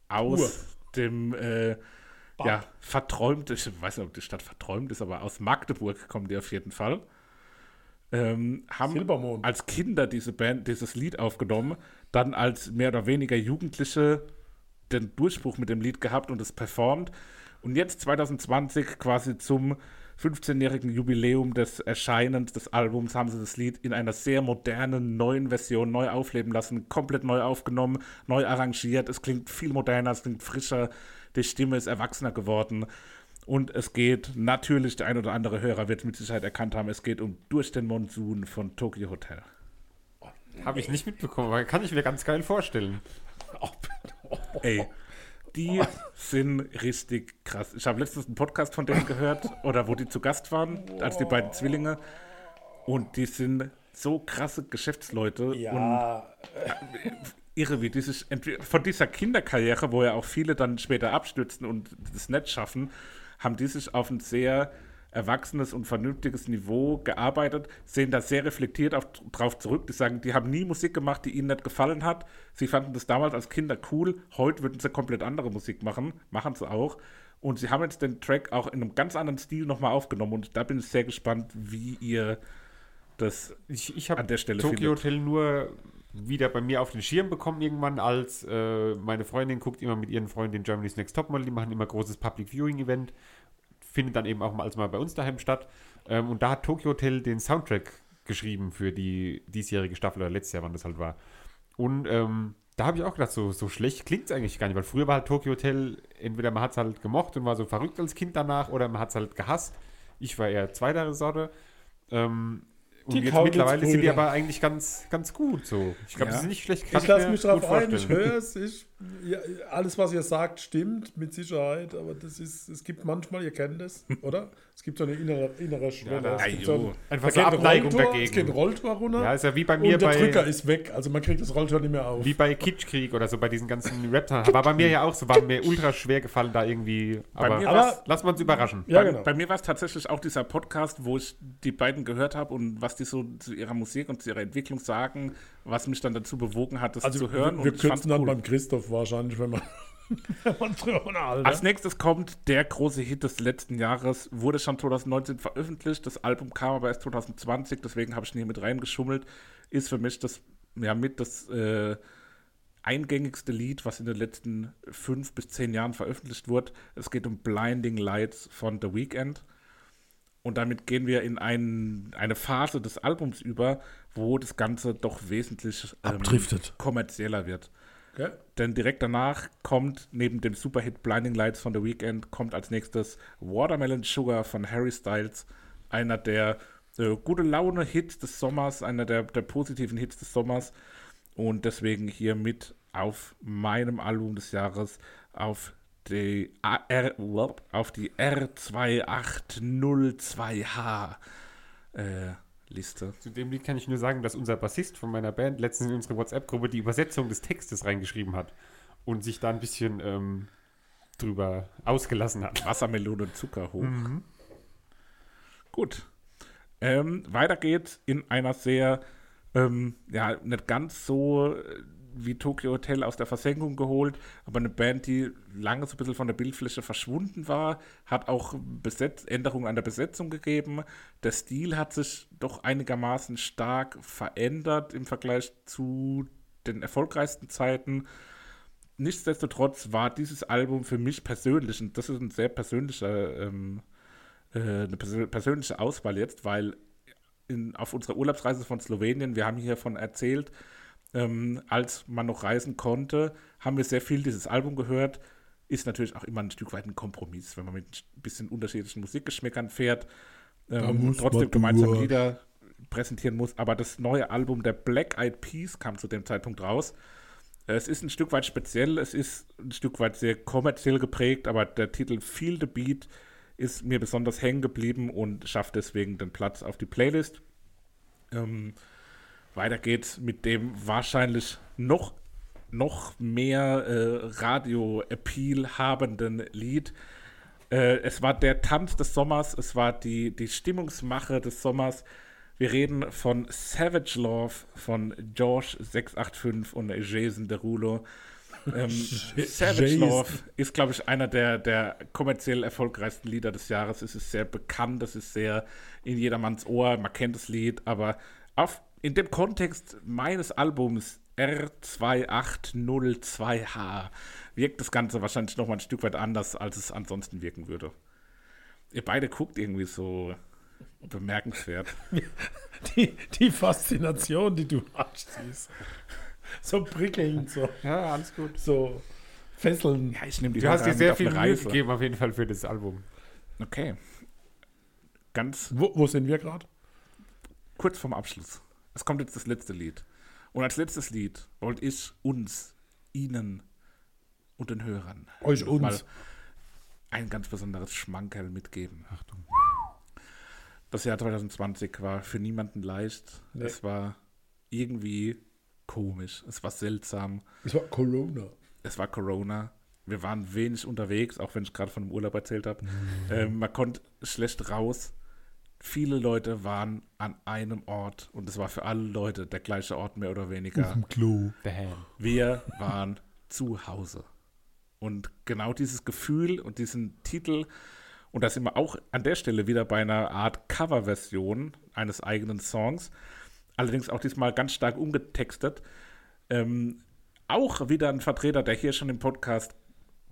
Aus Ur. dem, äh, ja, verträumt, ich weiß nicht, ob die Stadt verträumt ist, aber aus Magdeburg kommen die auf jeden Fall. Ähm, haben Silbermond. als Kinder diese Band, dieses Lied aufgenommen, dann als mehr oder weniger Jugendliche den Durchbruch mit dem Lied gehabt und es performt. Und jetzt 2020 quasi zum 15-jährigen Jubiläum des Erscheinens des Albums haben sie das Lied in einer sehr modernen, neuen Version neu aufleben lassen, komplett neu aufgenommen, neu arrangiert. Es klingt viel moderner, es klingt frischer, die Stimme ist erwachsener geworden. Und es geht natürlich, der ein oder andere Hörer wird mit Sicherheit erkannt haben, es geht um Durch den Monsun von Tokyo Hotel. Habe ich nicht mitbekommen, aber kann ich mir ganz geil vorstellen. [LAUGHS] Ey, die sind richtig krass. Ich habe letztens einen Podcast von denen gehört, oder wo die zu Gast waren, als die beiden Zwillinge. Und die sind so krasse Geschäftsleute und Ja, irre, wie die sich von dieser Kinderkarriere, wo ja auch viele dann später abstürzen und das nicht schaffen, haben die sich auf ein sehr erwachsenes und vernünftiges Niveau gearbeitet, sehen da sehr reflektiert auf, drauf zurück. Die sagen, die haben nie Musik gemacht, die ihnen nicht gefallen hat. Sie fanden das damals als Kinder cool. Heute würden sie komplett andere Musik machen, machen sie auch. Und sie haben jetzt den Track auch in einem ganz anderen Stil nochmal aufgenommen. Und da bin ich sehr gespannt, wie ihr das Ich, ich habe An der Stelle Tokyo findet. Hotel nur wieder bei mir auf den Schirm bekommen irgendwann, als äh, meine Freundin guckt immer mit ihren Freundinnen Germany's Next Topmodel, die machen immer großes Public Viewing Event, findet dann eben auch mal, als mal bei uns daheim statt. Ähm, und da hat Tokyo Hotel den Soundtrack geschrieben für die diesjährige Staffel oder letztes Jahr, wann das halt war. Und ähm, da habe ich auch gedacht, so, so schlecht klingt es eigentlich gar nicht, weil früher war halt Tokyo Hotel, entweder man hat es halt gemocht und war so verrückt als Kind danach oder man hat es halt gehasst. Ich war eher zweiter Sorte. Ähm, und Die jetzt mittlerweile sind die aber eigentlich ganz, ganz gut so. Ich glaube, Ja. die sind nicht schlecht. ich lasse mich drauf ein, ich höre es. Ich, ja, alles, was ihr sagt, stimmt mit Sicherheit, aber das ist, es gibt manchmal, ihr kennt es, oder? Es gibt so eine innere, innere Schwelle. da- es gibt so ein, Einfach da so geht ein Abneigung Rolltor, dagegen. Es geht ein Rolltor runter Ja, ist ja wie bei mir und der bei- Drücker ist weg. Also man kriegt das Rolltor nicht mehr auf. Wie bei Kitschkrieg oder so, bei diesen ganzen rap War bei mir ja auch so, war mir ultra schwer gefallen, da irgendwie. Aber, mir Aber- lassen wir uns überraschen. ja, bei, genau. bei mir war es tatsächlich auch dieser Podcast, wo ich die beiden gehört habe und was die so zu ihrer Musik und zu ihrer Entwicklung sagen, was mich dann dazu bewogen hat, das also zu hören. wir, wir und kürzen dann cool. beim Christoph wahrscheinlich, wenn man, [LAUGHS] Als nächstes kommt der große Hit des letzten Jahres, wurde schon 2019 veröffentlicht, das Album kam aber erst 2020, deswegen habe ich ihn hier mit reingeschummelt, ist für mich das, ja, mit das äh, eingängigste Lied, was in den letzten fünf bis zehn Jahren veröffentlicht wurde. Es geht um Blinding Lights von The Weeknd. Und damit gehen wir in ein, eine Phase des Albums über, wo das Ganze doch wesentlich ähm, Abdriftet. kommerzieller wird. Okay? Denn direkt danach kommt neben dem Superhit Blinding Lights von The Weeknd kommt als nächstes Watermelon Sugar von Harry Styles, einer der äh, gute Laune Hits des Sommers, einer der, der positiven Hits des Sommers und deswegen hier mit auf meinem Album des Jahres auf die AR, auf die R2802H äh, Liste. Zu dem Lied kann ich nur sagen, dass unser Bassist von meiner Band letztens in unsere WhatsApp-Gruppe die Übersetzung des Textes reingeschrieben hat und sich da ein bisschen ähm, drüber ausgelassen hat. Wassermelone und Zucker hoch. Gut. Ähm, weiter geht's in einer sehr, ähm, ja, nicht ganz so äh, wie Tokyo Hotel aus der Versenkung geholt, aber eine Band, die lange so ein bisschen von der Bildfläche verschwunden war, hat auch Besetz Änderungen an der Besetzung gegeben. Der Stil hat sich doch einigermaßen stark verändert im Vergleich zu den erfolgreichsten Zeiten. Nichtsdestotrotz war dieses Album für mich persönlich, und das ist ein sehr persönlicher, ähm, äh, eine persö persönliche Auswahl jetzt, weil in, auf unserer Urlaubsreise von Slowenien, wir haben hiervon erzählt, ähm, als man noch reisen konnte, haben wir sehr viel dieses Album gehört. Ist natürlich auch immer ein Stück weit ein Kompromiss, wenn man mit ein bisschen unterschiedlichen Musikgeschmäckern fährt ähm, und trotzdem gemeinsam Lieder präsentieren muss. Aber das neue Album der Black Eyed Peas kam zu dem Zeitpunkt raus. Es ist ein Stück weit speziell, es ist ein Stück weit sehr kommerziell geprägt, aber der Titel Feel the Beat ist mir besonders hängen geblieben und schafft deswegen den Platz auf die Playlist. Ähm, weiter geht's mit dem wahrscheinlich noch, noch mehr äh, Radio-Appeal habenden Lied. Äh, es war der Tanz des Sommers, es war die, die Stimmungsmache des Sommers. Wir reden von Savage Love von George 685 und Jason Derulo. Ähm, [LAUGHS] Savage Jason. Love ist, glaube ich, einer der, der kommerziell erfolgreichsten Lieder des Jahres. Es ist sehr bekannt, es ist sehr in jedermanns Ohr, man kennt das Lied, aber auf, in dem Kontext meines Albums R2802H wirkt das Ganze wahrscheinlich noch mal ein Stück weit anders, als es ansonsten wirken würde. Ihr beide guckt irgendwie so bemerkenswert. [LAUGHS] Die, die Faszination, die du hast, ist so prickelnd, so, Ja, alles gut. so fesselnd. Ja, ich nehme die Du hast dir sehr viel Mühe gegeben, auf jeden Fall für das Album. Okay. Ganz Wo, wo sind wir gerade? kurz vorm Abschluss. Es kommt jetzt das letzte Lied. Und als letztes Lied wollte ich uns, Ihnen und den Hörern Euch uns. ein ganz besonderes Schmankerl mitgeben. Achtung. Das Jahr 2020 war für niemanden leicht. Nee. Es war irgendwie komisch. Es war seltsam. Es war Corona. Es war Corona. Wir waren wenig unterwegs, auch wenn ich gerade von dem Urlaub erzählt habe. Ähm, man konnte schlecht raus. Viele Leute waren an einem Ort und es war für alle Leute der gleiche Ort mehr oder weniger. Klo. Bam. Wir waren zu Hause. Und genau dieses Gefühl und diesen Titel, und da sind wir auch an der Stelle wieder bei einer Art Coverversion eines eigenen Songs, allerdings auch diesmal ganz stark umgetextet. Ähm, auch wieder ein Vertreter, der hier schon im Podcast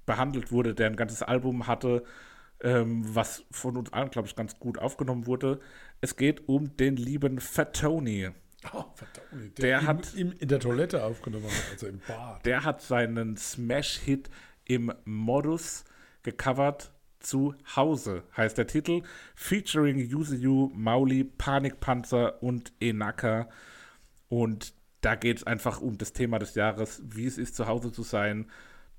behandelt wurde, der ein ganzes Album hatte, ähm, was von uns allen, glaube ich, ganz gut aufgenommen wurde. Es geht um den lieben Fat Tony. Oh, verdammt. Der im, hat- im, in der Toilette aufgenommen, hat, also im Bad. Der hat seinen Smash-Hit im Modus gecovert. Zu Hause heißt der Titel, featuring Yuzu, Mauli, Panikpanzer und Enaka. Und da geht es einfach um das Thema des Jahres, wie es ist, zu Hause zu sein,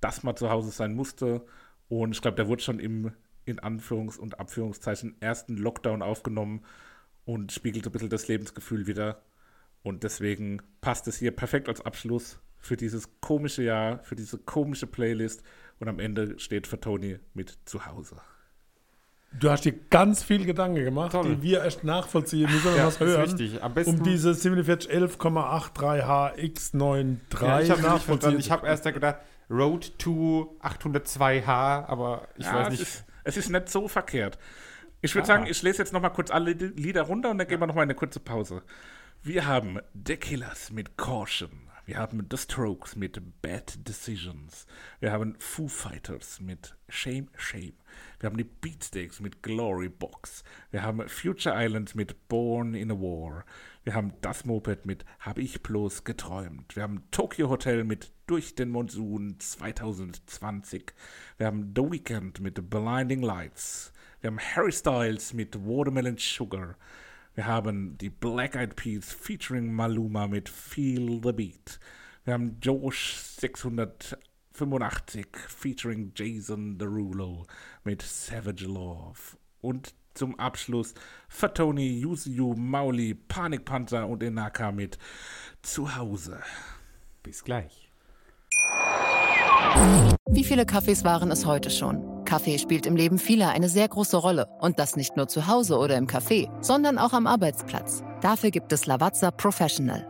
dass man zu Hause sein musste. Und ich glaube, der wurde schon im, in Anführungs- und Abführungszeichen, ersten Lockdown aufgenommen und spiegelt so ein bisschen das Lebensgefühl wieder. Und deswegen passt es hier perfekt als Abschluss für dieses komische Jahr, für diese komische Playlist. Und am Ende steht für Tony mit zu Hause. Du hast dir ganz viel Gedanken gemacht, Toll. die wir erst nachvollziehen müssen, Ja, was das ist hören. wichtig. Am besten- um diese 4711,83H X93 Ja, ich nachvollziehen. Ich habe erst da gedacht, Road to 802H, aber ich Ja, weiß nicht. Es ist nicht so verkehrt. Ich würde sagen, ich lese jetzt noch mal kurz alle Li- Lieder runter und dann gehen wir noch mal eine kurze Pause. Wir haben The Killers mit Caution. Wir haben The Strokes mit Bad Decisions. Wir haben Foo Fighters mit Shame, Shame. Wir haben die Beatsteaks mit Glory Box. Wir haben Future Island mit Born in a War. Wir haben Das Moped mit Hab ich bloß geträumt. Wir haben Tokyo Hotel mit Durch den Monsun 2020. Wir haben The Weeknd mit Blinding Lights. Wir haben Harry Styles mit Watermelon Sugar. Wir haben die Black Eyed Peas featuring Maluma mit Feel the Beat. Wir haben Josh 685 featuring Jason Derulo mit Savage Love. Und zum Abschluss Fatoni, Yuzu, Mauli, Panikpanzer und Enaka mit Zuhause. Bis gleich. Wie viele Kaffees waren es heute schon? Kaffee spielt im Leben vieler eine sehr große Rolle. Und das nicht nur zu Hause oder im Café, sondern auch am Arbeitsplatz. Dafür gibt es Lavazza Professional.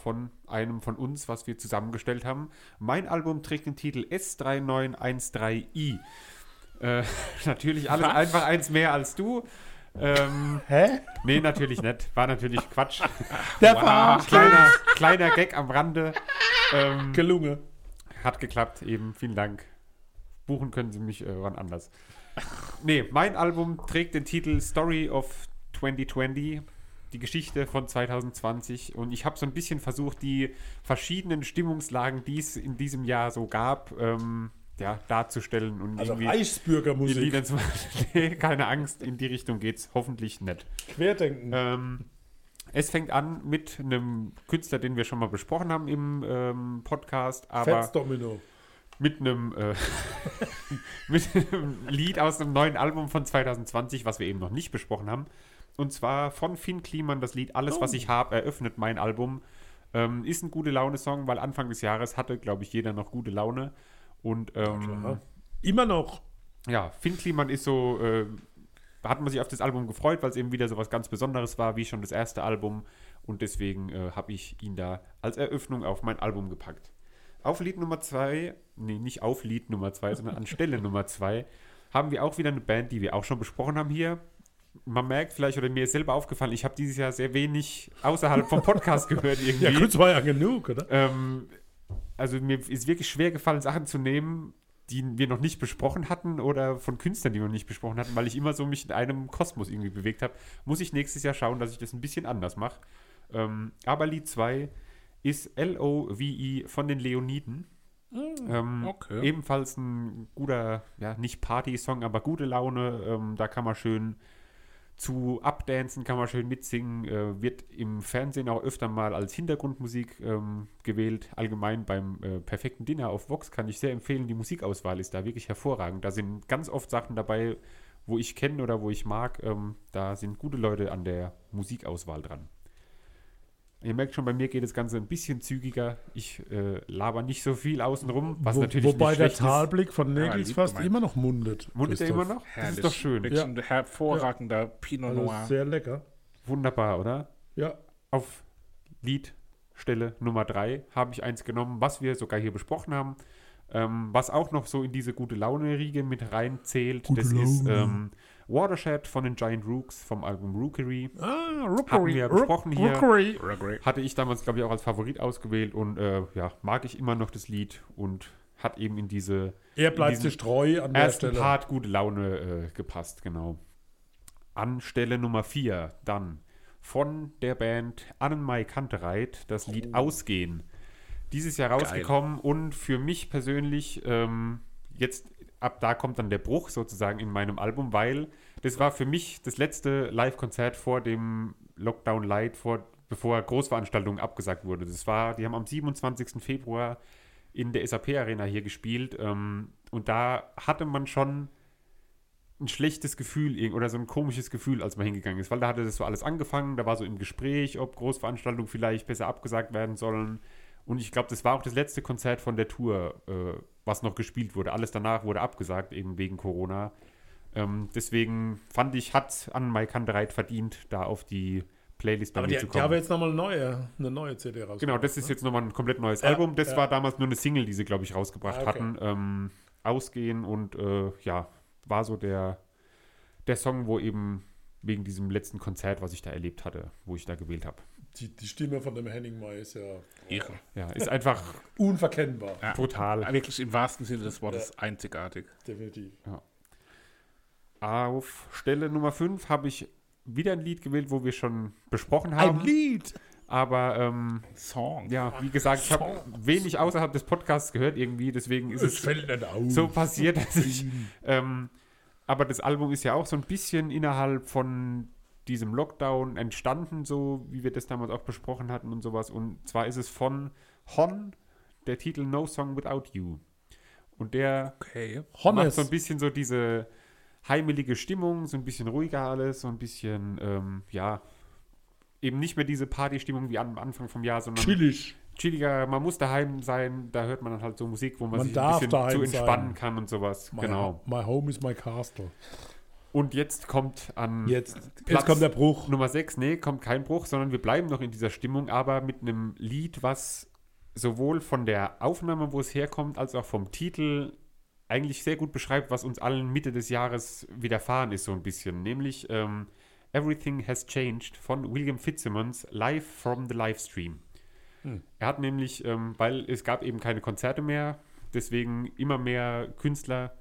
von einem von uns, was wir zusammengestellt haben. Mein Album trägt den Titel S3913i. Äh, [LAUGHS] natürlich alles einfach eins mehr als du. Ähm, Hä? nee, natürlich nicht. War natürlich Quatsch. [LAUGHS] Der wow. kleiner, kleiner Gag am Rande. Ähm, Gelungen. hat geklappt, eben. Vielen Dank. Buchen können Sie mich äh, wann anders. Nee, mein Album trägt den Titel Story of 2020, die Geschichte von 2020. Und ich habe so ein bisschen versucht, die verschiedenen Stimmungslagen, die es in diesem Jahr so gab, ähm, ja, darzustellen. Und Also Reichsbürgermusik. [LAUGHS] Nee, keine Angst, in die Richtung geht's hoffentlich nicht. Querdenken. Ähm, es fängt an mit einem Künstler, den wir schon mal besprochen haben im ähm, Podcast, aber Fetzdomino. mit einem, äh, [LAUGHS] mit einem Lied aus einem neuen Album von 2020, was wir eben noch nicht besprochen haben. Und zwar von Finn Kliman das Lied Alles, was ich habe, eröffnet mein Album. Ähm, ist ein gute Laune-Song, weil Anfang des Jahres hatte, glaube ich, jeder noch gute Laune. Und ähm, Immer noch. ja, Finn Kliman ist so, äh, hat man sich auf das Album gefreut, weil es eben wieder so was ganz Besonderes war, wie schon das erste Album. Und deswegen äh, habe ich ihn da als Eröffnung auf mein Album gepackt. Auf Lied Nummer zwei, nee, nicht auf Lied Nummer zwei, sondern an [LAUGHS] Stelle Nummer zwei, haben wir auch wieder eine Band, die wir auch schon besprochen haben hier. Man merkt vielleicht, oder mir ist selber aufgefallen, ich habe dieses Jahr sehr wenig außerhalb vom Podcast [LAUGHS] gehört irgendwie. Ja, gut, war ja genug, oder? Ähm, also mir ist wirklich schwer gefallen, Sachen zu nehmen, die wir noch nicht besprochen hatten oder von Künstlern, die wir noch nicht besprochen hatten, weil ich immer so mich in einem Kosmos irgendwie bewegt habe. Muss ich nächstes Jahr schauen, dass ich das ein bisschen anders mache. Ähm, aber Lied 2 ist L-O-V-E von den Leoniden. ähm, okay. Ebenfalls ein guter, ja, nicht Party-Song, aber gute Laune. Ähm, da kann man schön zu abdancen, kann man schön mitsingen. Äh, wird im Fernsehen auch öfter mal als Hintergrundmusik ähm, gewählt. Allgemein beim äh, perfekten Dinner auf Vox kann ich sehr empfehlen. Die Musikauswahl ist da wirklich hervorragend. Da sind ganz oft Sachen dabei, wo ich kenne oder wo ich mag. Ähm, da sind gute Leute an der Musikauswahl dran. Ihr merkt schon, bei mir geht das Ganze ein bisschen zügiger. Ich äh, laber nicht so viel außenrum, was Wo, natürlich wobei nicht der Talblick von Ja, Nägels lieb fast gemeint. immer noch mundet. ist. Mundet er immer noch? Das Herrlich. ist doch schön. Wirklich ein hervorragender Pinot Also Noir. sehr lecker. Wunderbar, oder? Ja. Auf Liedstelle Nummer 3 habe ich eins genommen, was wir sogar hier besprochen haben. Ähm, was auch noch so in diese gute Laune-Riege mit reinzählt, Gute das ist Laune. ähm, Watershed von den Giant Rooks vom Album Rookery. Ah, Hatten wir besprochen hier. Rookery. Hatte ich damals, glaube ich, auch als Favorit ausgewählt und äh, ja, mag ich immer noch das Lied und hat eben in diese Er bleibt sich treu an der ersten Stelle. Part gute Laune äh, gepasst, genau. An Stelle Nummer 4 dann von der Band Annenmai Kantereit das Oh. Lied Ausgehen. Dieses Jahr rausgekommen und für mich persönlich ähm, jetzt ab da kommt dann der Bruch sozusagen in meinem Album, weil das war für mich das letzte Live-Konzert vor dem Lockdown Light, vor, bevor Großveranstaltungen abgesagt wurde. Das war, die haben am 27. Februar in der SAP Arena hier gespielt ähm, und da hatte man schon ein schlechtes Gefühl oder so ein komisches Gefühl, als man hingegangen ist, weil da hatte das so alles angefangen, da war so im Gespräch, ob Großveranstaltungen vielleicht besser abgesagt werden sollen. Und ich glaube, das war auch das letzte Konzert von der Tour, äh, was noch gespielt wurde. Alles danach wurde abgesagt, eben wegen Corona. Ähm, deswegen fand ich, hat an Mai Kandereit verdient, da auf die Playlist bei Aber mir die, zu die kommen. haben jetzt nochmal eine neue, eine neue CD raus. Genau, das ist jetzt nochmal ein komplett neues Ja, Album. Das ja. war damals nur eine Single, die sie, glaube ich, rausgebracht Ah, okay. hatten. Ähm, Ausgehen und äh, ja, war so der, der Song, wo eben wegen diesem letzten Konzert, was ich da erlebt hatte, wo ich da gewählt habe. Die, die Stimme von dem Henning May ist ja Irre. Ja, ist einfach unverkennbar. Ja. total. Wirklich im wahrsten Sinne des Wortes einzigartig. Definitiv. Auf Stelle Nummer 5 habe ich wieder ein Lied gewählt, wo wir schon besprochen haben. Lied! Aber ähm, Song. ja, wie gesagt, ich habe wenig außerhalb des Podcasts gehört irgendwie, deswegen ist Es es fällt nicht auf. so passiert, dass ich. [LAUGHS] Ähm, aber das Album ist ja auch so ein bisschen innerhalb von diesem Lockdown entstanden, so wie wir das damals auch besprochen hatten und sowas. Und zwar ist es von Hon, der Titel No Song Without You. Und der Okay. macht so ein bisschen so diese heimelige Stimmung, so ein bisschen ruhiger alles, so ein bisschen, ähm, ja, eben nicht mehr diese Partystimmung wie am Anfang vom Jahr, sondern Chillig. chilliger, man muss daheim sein, da hört man dann halt so Musik, wo man, Man sich ein bisschen zu entspannen sein. kann und sowas. My, genau. My home is my castle. Und jetzt kommt an Jetzt, jetzt Platz kommt der Bruch. Nummer 6, nee, kommt kein Bruch, sondern wir bleiben noch in dieser Stimmung, aber mit einem Lied, was sowohl von der Aufnahme, wo es herkommt, als auch vom Titel eigentlich sehr gut beschreibt, was uns allen Mitte des Jahres widerfahren ist, so ein bisschen. Nämlich ähm, Everything Has Changed von William Fitzsimmons, live from the Livestream. Er hat nämlich, ähm, weil es gab eben keine Konzerte mehr, deswegen immer mehr Künstler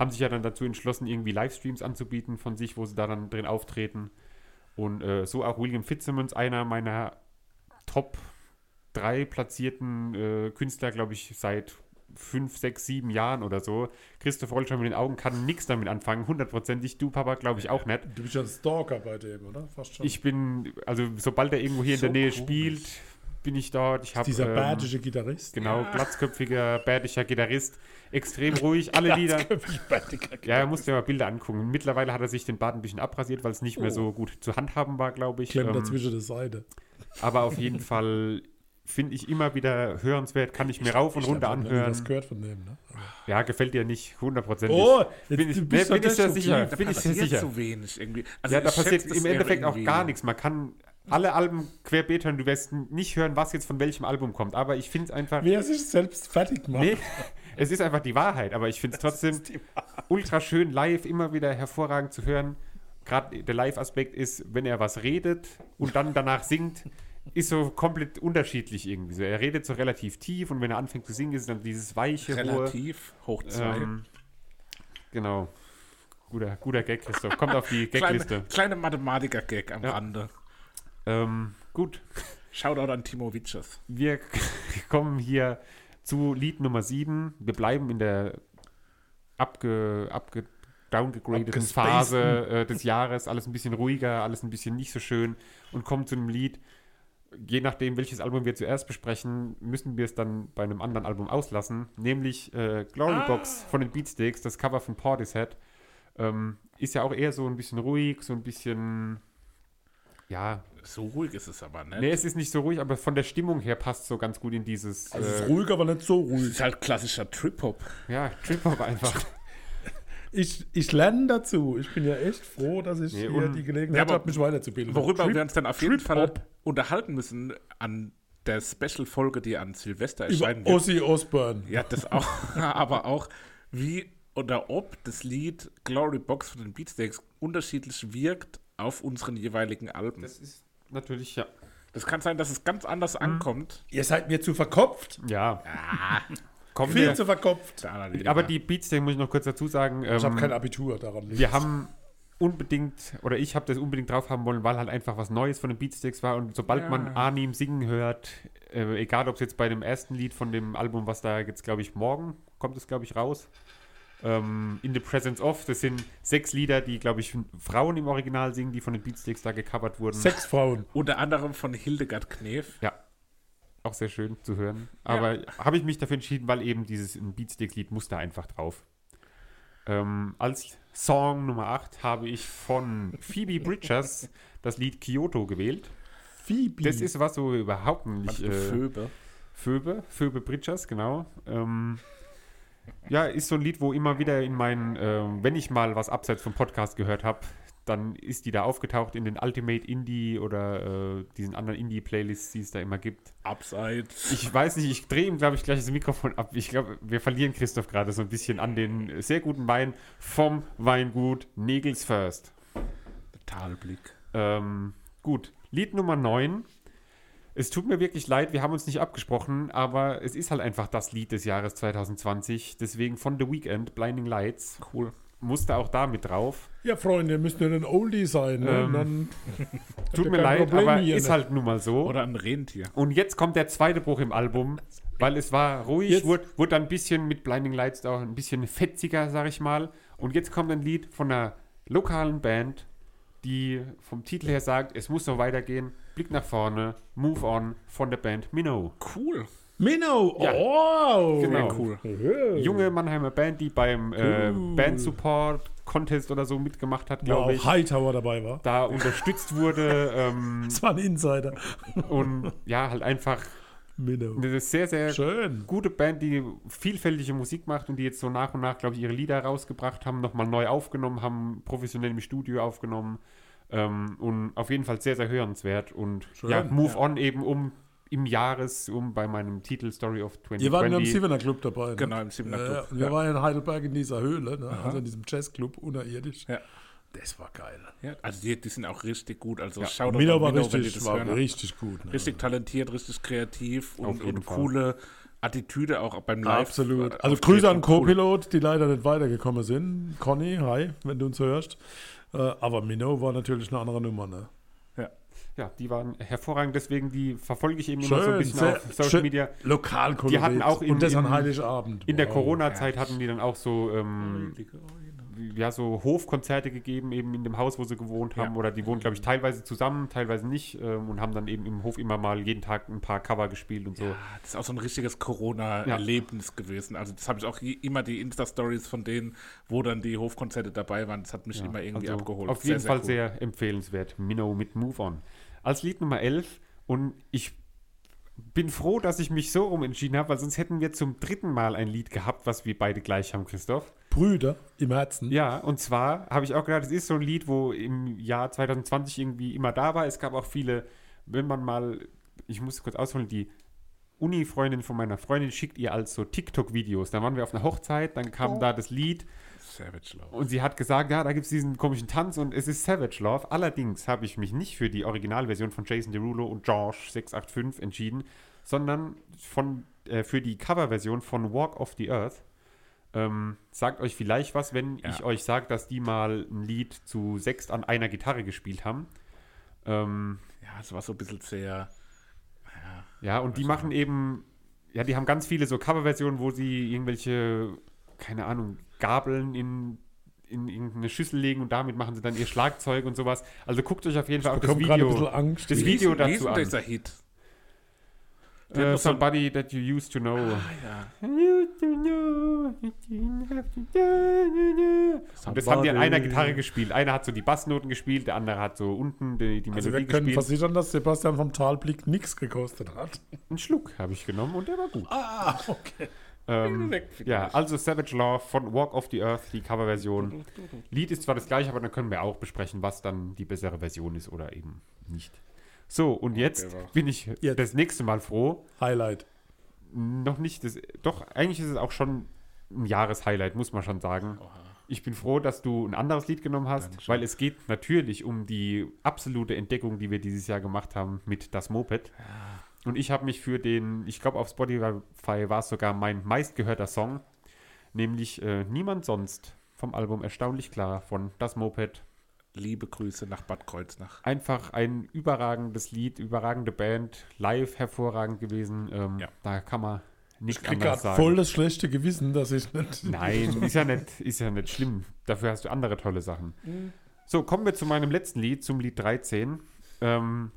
haben sich ja dann dazu entschlossen, irgendwie Livestreams anzubieten von sich, wo sie da dann drin auftreten. Und äh, so auch William Fitzsimmons, einer meiner Top 3 platzierten äh, Künstler, glaube ich, seit fünf, sechs, sieben Jahren oder so. Christoph rollt schon mit den Augen, kann nichts damit anfangen, hundertprozentig. Du, Papa, glaube ich auch nicht. Du bist ja ein Stalker bei dem, oder? Fast schon. Ich bin, also sobald er irgendwo hier in So der Nähe komisch. spielt, bin ich dort. Ich habe Dieser ähm, badische Gitarrist. Genau, glatzköpfiger, bärtischer Gitarrist, extrem [LAUGHS] ruhig, alle Lieder. Ja, er musste mal Bilder angucken. Mittlerweile hat er sich den Bart ein bisschen abrasiert, weil es nicht mehr so gut zu handhaben war, glaube ich. Klemmt Ähm, dazwischen der Seite. aber auf jeden [LAUGHS] Fall finde ich immer wieder hörenswert, kann ich mir rauf und runter Ich hab anhören. was gehört von dem, ne? Ja, gefällt dir nicht hundertprozentig. Oh, bin jetzt- ich, du bist bin ich sehr destruktiv. sicher. Da Bin ich sicher. zu wenig irgendwie. Also ja, da ich passiert im Endeffekt auch gar nichts. Man kann alle Alben querbeet hören, du wirst nicht hören, was jetzt von welchem Album kommt. Aber ich finde es einfach. Wer sich selbst fertig macht. Nee, es ist einfach die Wahrheit, aber ich finde es trotzdem ultra schön live, immer wieder hervorragend zu hören. Gerade der Live-Aspekt ist, wenn er was redet und dann danach singt, ist so komplett unterschiedlich irgendwie. So, er redet so relativ tief und wenn er anfängt zu singen, ist es dann dieses weiche. Relativ hoch zwei. Ähm, genau. Guter, guter Gag, Christoph. Kommt auf die kleine, Gagliste. kleine Mathematiker-Gag am Ja. Rande. Ähm, gut. Shoutout an Timo Witches. Wir [LAUGHS] kommen hier zu Lied Nummer 7. Wir bleiben in der abge, abge, downgegradeten. Phase äh, des Jahres. Alles ein bisschen ruhiger, alles ein bisschen nicht so schön. Und kommen zu einem Lied. Je nachdem, welches Album wir zuerst besprechen, müssen wir es dann bei einem anderen Album auslassen. Nämlich äh, Glory Box von den Beatsticks, das Cover von Portishead. Ähm, ist ja auch eher so ein bisschen ruhig, so ein bisschen. Ja, So ruhig ist es aber, ne? Nee, es ist nicht so ruhig, aber von der Stimmung her passt so ganz gut in dieses. Also es ist äh, ruhig, aber nicht so Es ruhig. ist halt klassischer Trip-Hop. ja, Trip-Hop einfach. Ich, ich lerne dazu. Ich bin ja echt froh, dass ich Nee, hier die Gelegenheit Ja, aber habe, mich weiterzubilden. Worüber Trip- wir uns dann auf jeden Fall unterhalten müssen an der Special-Folge, die an Silvester über erscheinen wird. Ozzy Osbourne. Ja, das auch. [LAUGHS] aber auch, wie oder ob das Lied Glory Box von den Beatsteaks unterschiedlich wirkt auf unseren jeweiligen Alben. Das ist natürlich, ja. Das kann sein, dass es ganz anders ankommt. Ihr seid mir zu verkopft. Ja. Kommen Viel wir, zu verkopft. Der aber die Beats, den muss ich noch kurz dazu sagen. Ich habe ähm, kein Abitur daran. liegt's. wir haben unbedingt, oder ich habe das unbedingt drauf haben wollen, weil halt einfach was Neues von den Beatsticks war. Und sobald man Arnim singen hört, äh, egal ob es jetzt bei dem ersten Lied von dem Album, was da jetzt, glaube ich, morgen kommt es, glaube ich, raus. Ähm, In the Presence of, das sind sechs Lieder, die, glaube ich, Frauen im Original singen, die von den Beatsticks da gecovert wurden. Sechs Frauen. Unter anderem von Hildegard Knef. Ja. Auch sehr schön zu hören. Aber habe ich mich dafür entschieden, weil eben dieses Beatstick-Lied muss da einfach drauf. Ähm, als Song Nummer 8 habe ich von Phoebe Bridgers das Lied Kyoto gewählt. Phoebe. Das ist was so überhaupt nicht. Äh, Phoebe. Phoebe, Phoebe Bridgers, genau. Ähm, ja, ist so ein Lied, wo immer wieder in meinen, ähm, wenn ich mal was abseits vom Podcast gehört habe, dann ist die da aufgetaucht in den Ultimate Indie oder äh, diesen anderen Indie-Playlists, die es da immer gibt. Abseits. Ich weiß nicht, ich drehe ihm, glaube ich, gleich das Mikrofon ab. Ich glaube, wir verlieren Christoph gerade so ein bisschen an den sehr guten Wein vom Weingut Negels First. Talblick. Ähm, gut, Lied Nummer 9. Es tut mir wirklich leid, wir haben uns nicht abgesprochen, aber es ist halt einfach das Lied des Jahres 2020. Deswegen von The Weeknd, Blinding Lights. Cool. Musste auch da mit drauf. Ja, Freunde, müsst ihr ein Oldie sein. Ne? Ähm, Dann [LAUGHS] Tut ihr mir leid, Problem aber hier, ist ne? halt nun mal so. Oder ein Rentier. Und jetzt kommt der zweite Bruch im Album, weil es war ruhig, Jetzt- wurde, wurde dann ein bisschen mit Blinding Lights auch ein bisschen fetziger, sag ich mal. Und jetzt kommt ein Lied von einer lokalen Band, die vom Titel her sagt, es muss so weitergehen. Blick nach vorne, Move On von der Band Minnow. Cool. Minnow! Ja. Oh! Genau. cool. Junge Mannheimer Band, die beim äh, Band Support Contest oder so mitgemacht hat, glaube auch ich. Hightower dabei war. Da unterstützt wurde ähm, [LAUGHS] Das war ein Insider. und ja, halt einfach Minnow. eine sehr, sehr Schön. gute Band, die vielfältige Musik macht und die jetzt so nach und nach, glaube ich, ihre Lieder rausgebracht haben, nochmal neu aufgenommen haben, professionell im Studio aufgenommen ähm, und auf jeden Fall sehr, sehr hörenswert und Schön, ja, Move On eben um im Jahres, um bei meinem Titel Story of 2020. Ihr wart ja im Siebener Club dabei. Ne? Genau, im Siebener Ja, Club. ja. Wir Ja. waren in Heidelberg in dieser Höhle, ne? also in diesem Jazzclub, unterirdisch. Ja. Das war geil. Ja, also die, die sind auch richtig gut. Also Ja. Minnow an war die richtig, das war hören. richtig gut. Ne? Richtig talentiert, richtig kreativ und, und Fall. Attitüde auch beim Live. Absolut. Also. Grüße an Cool. Co-Pilot, die leider nicht weitergekommen sind. Conny, hi, wenn du uns hörst. Äh, aber Minnow war natürlich eine andere Nummer. Ne? Ja, die waren hervorragend, deswegen die verfolge ich eben immer so ein Schön, bisschen sehr, auf Social schön. Media. Lokal Die hatten auch im- Und das an Heiligabend. In der Wow. Corona-Zeit hatten die dann auch so, ähm, ja, so Hofkonzerte gegeben, eben in dem Haus, wo sie gewohnt haben. Ja. Oder die wohnen, glaube ich, teilweise zusammen, teilweise nicht. Ähm, und haben dann eben im Hof immer mal jeden Tag ein paar Cover gespielt und so. Ja, das ist auch so ein richtiges Corona-Erlebnis gewesen. Also das habe ich auch immer die Insta-Stories von denen, wo dann die Hofkonzerte dabei waren. Das hat mich immer irgendwie also abgeholt. Auf Sehr, jeden Fall cool. sehr empfehlenswert. Minnow mit Move On. Als Lied Nummer 11 und ich bin froh, dass ich mich so rum entschieden habe, weil sonst hätten wir zum dritten Mal ein Lied gehabt, was wir beide gleich haben, Christoph. Brüder im Herzen. Ja, und zwar habe ich auch gedacht, es ist so ein Lied, wo im Jahr 2020 irgendwie immer da war. Es gab auch viele, wenn man mal, ich muss kurz ausholen, die Uni-Freundin von meiner Freundin schickt ihr als so TikTok-Videos. Da waren wir auf einer Hochzeit, dann kam da das Lied Savage Love. und sie hat gesagt, ja, da gibt es diesen komischen Tanz und es ist Savage Love. Allerdings habe ich mich nicht für die Originalversion von Jason Derulo und George 685 entschieden, sondern von, äh, für die Coverversion von Walk of the Earth. Ähm, sagt euch vielleicht was, wenn Ja. ich euch sage, dass die mal ein Lied zu sechst an einer Gitarre gespielt haben. Ähm, Ja, es war so ein bisschen sehr. ja, und die machen eben, ja, die haben ganz viele so Coverversionen, wo sie irgendwelche, keine Ahnung, Gabeln in, in irgendeine Schüssel legen und damit machen sie dann ihr Schlagzeug und sowas. Also guckt euch auf jeden Fall auch das Video, Angst. das Wie Video dazu denn an. dieser Hit? Äh, somebody that you used to know. Ah, ja. Und das haben die an einer Gitarre gespielt. Einer hat so die Bassnoten gespielt, der andere hat so unten die, die Also Melodie wir können gespielt. versichern, dass Sebastian vom Talblick nichts gekostet hat. Einen Schluck habe ich genommen und der war gut. Ah, okay. Ähm, ja, also Savage Love von Walk of the Earth, die Coverversion. Lied ist zwar das gleiche, aber dann können wir auch besprechen, was dann die bessere Version ist oder eben nicht. So, und jetzt bin ich Jetzt. das nächste Mal froh. Highlight. Noch nicht, das, doch, eigentlich ist es auch schon ein Jahreshighlight, muss man schon sagen. Ich bin froh, dass du ein anderes Lied genommen hast, weil es geht natürlich um die absolute Entdeckung, die wir dieses Jahr gemacht haben mit Das Moped. Und ich habe mich für den, ich glaube auf Spotify war es sogar mein meistgehörter Song, nämlich äh, Niemand sonst vom Album Erstaunlich klar von Das Moped. Liebe Grüße nach Bad Kreuznach. Einfach ein überragendes Lied, überragende Band, live hervorragend gewesen. Ähm, Ja. Da kann man nichts Ich anderes gerade sagen. voll das schlechte Gewissen, dass ich nicht. Nein, ist ja, nicht, ist ja nicht schlimm. Dafür hast du andere tolle Sachen. So, kommen wir zu meinem letzten Lied, zum Lied 13. Ähm,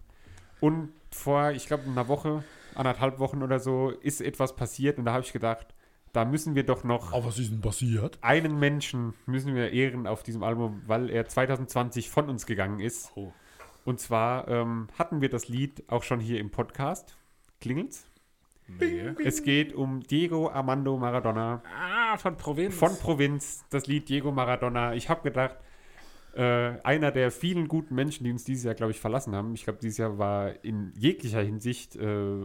und vor, ich glaube, einer Woche, anderthalb Wochen oder so, ist etwas passiert und da habe ich gedacht, da müssen wir doch noch Aber was ist denn passiert? einen Menschen müssen wir ehren auf diesem Album, weil er 2020 von uns gegangen ist. Oh. Und zwar ähm, hatten wir das Lied auch schon hier im Podcast. Klingelt's? Nee. Es geht um Diego Armando Maradona. Ah, von Provinz. Von Provinz, das Lied Diego Maradona. Ich habe gedacht, äh, einer der vielen guten Menschen, die uns dieses Jahr, glaube ich, verlassen haben. Ich glaube, dieses Jahr war in jeglicher Hinsicht äh,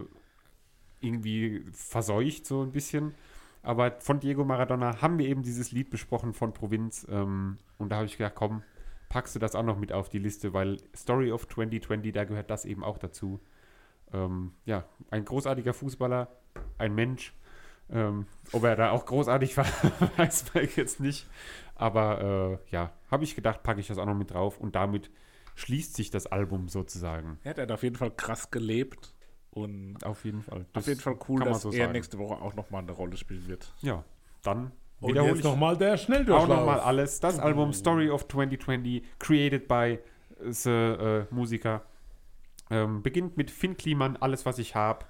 irgendwie verseucht, so ein bisschen. Aber von Diego Maradona haben wir eben dieses Lied besprochen von Provinz. Ähm, und da habe ich gedacht, komm, packst du das auch noch mit auf die Liste, weil Story of 2020, da gehört das eben auch dazu. Ähm, ja, ein großartiger Fußballer, ein Mensch. Ähm, ob er da auch großartig [LAUGHS] war, [LAUGHS] weiß man jetzt nicht. Aber äh, ja, habe ich gedacht, packe ich das auch noch mit drauf und damit schließt sich das Album sozusagen. Ja, der hat auf jeden Fall krass gelebt. Und Auf jeden Fall. auf Das jeden Fall cool, dass so er sagen. nächste Woche auch nochmal eine Rolle spielen wird. Ja, dann Und wiederhole jetzt nochmal der auch Schnelldurchlauf. nochmal alles. Das Album Story of 2020, created by the äh, Musiker, ähm, beginnt mit Finn Kliman, Alles, was ich hab.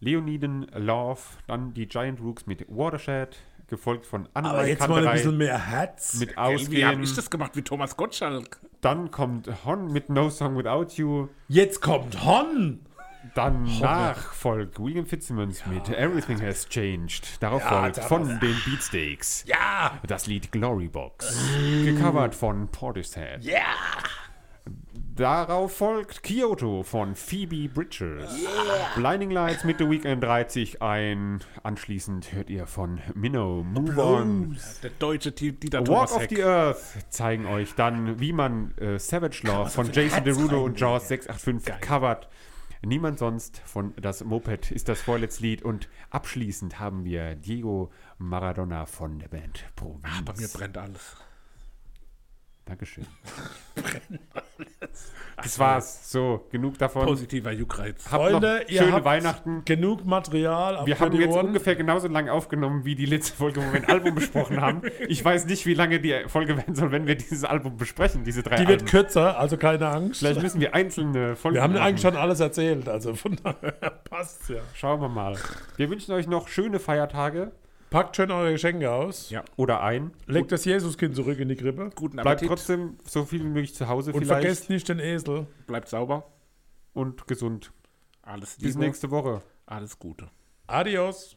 Leoniden Love, dann die Giant Rooks mit Watershed, gefolgt von Aber Anwei jetzt mal ein Kanterei bisschen mehr Herz. mit Wie habe Ausgehen. ich das gemacht wie Thomas Gottschalk? Dann kommt Hon mit No Song Without You. Jetzt kommt Hon. Dann nach folgt William Fitzsimmons mit Everything Has Changed. Darauf Ja, folgt von den Beatsteaks Ja. das Lied Glory Box. Gecovert von Portishead. Ja. Darauf folgt Kyoto von Phoebe Bridgers. Blinding Lights mit The Weekend reiht sich ein. Anschließend hört ihr von Minnow Move On. Der deutsche T- Dieter Walk Thomas of Heck. the Earth zeigen euch dann, wie man äh, Savage Love von Jason Derulo und Jaws 685 covert. Niemand sonst von Das Moped ist das vorletzte Lied. Und abschließend haben wir Diego Maradona von der Band Provinz. Ah, Bei mir brennt alles. Dankeschön. [LAUGHS] Das war's. So, genug davon. Positiver Juckreiz. Habt Freunde, noch schöne Weihnachten. genug Material. Wir haben jetzt Ohren. ungefähr genauso lange aufgenommen wie die letzte Folge, wo wir ein Album besprochen haben. Ich weiß nicht, wie lange die Folge werden soll, wenn wir dieses Album besprechen, diese drei Die wird Alben. kürzer, also keine Angst. Vielleicht müssen wir einzelne Folgen Wir haben machen. eigentlich schon alles erzählt, also von daher [LAUGHS] passt ja. Schauen wir mal. Wir wünschen euch noch schöne Feiertage Packt schön eure Geschenke aus. Ja. oder ein. Legt das Jesuskind zurück in die Krippe. Guten Bleibt Appetit. trotzdem so viel wie möglich zu Hause Und vielleicht vergesst nicht den Esel. Bleibt sauber. und gesund. Alles Bis Liebe. nächste Woche. Alles Gute. Adios.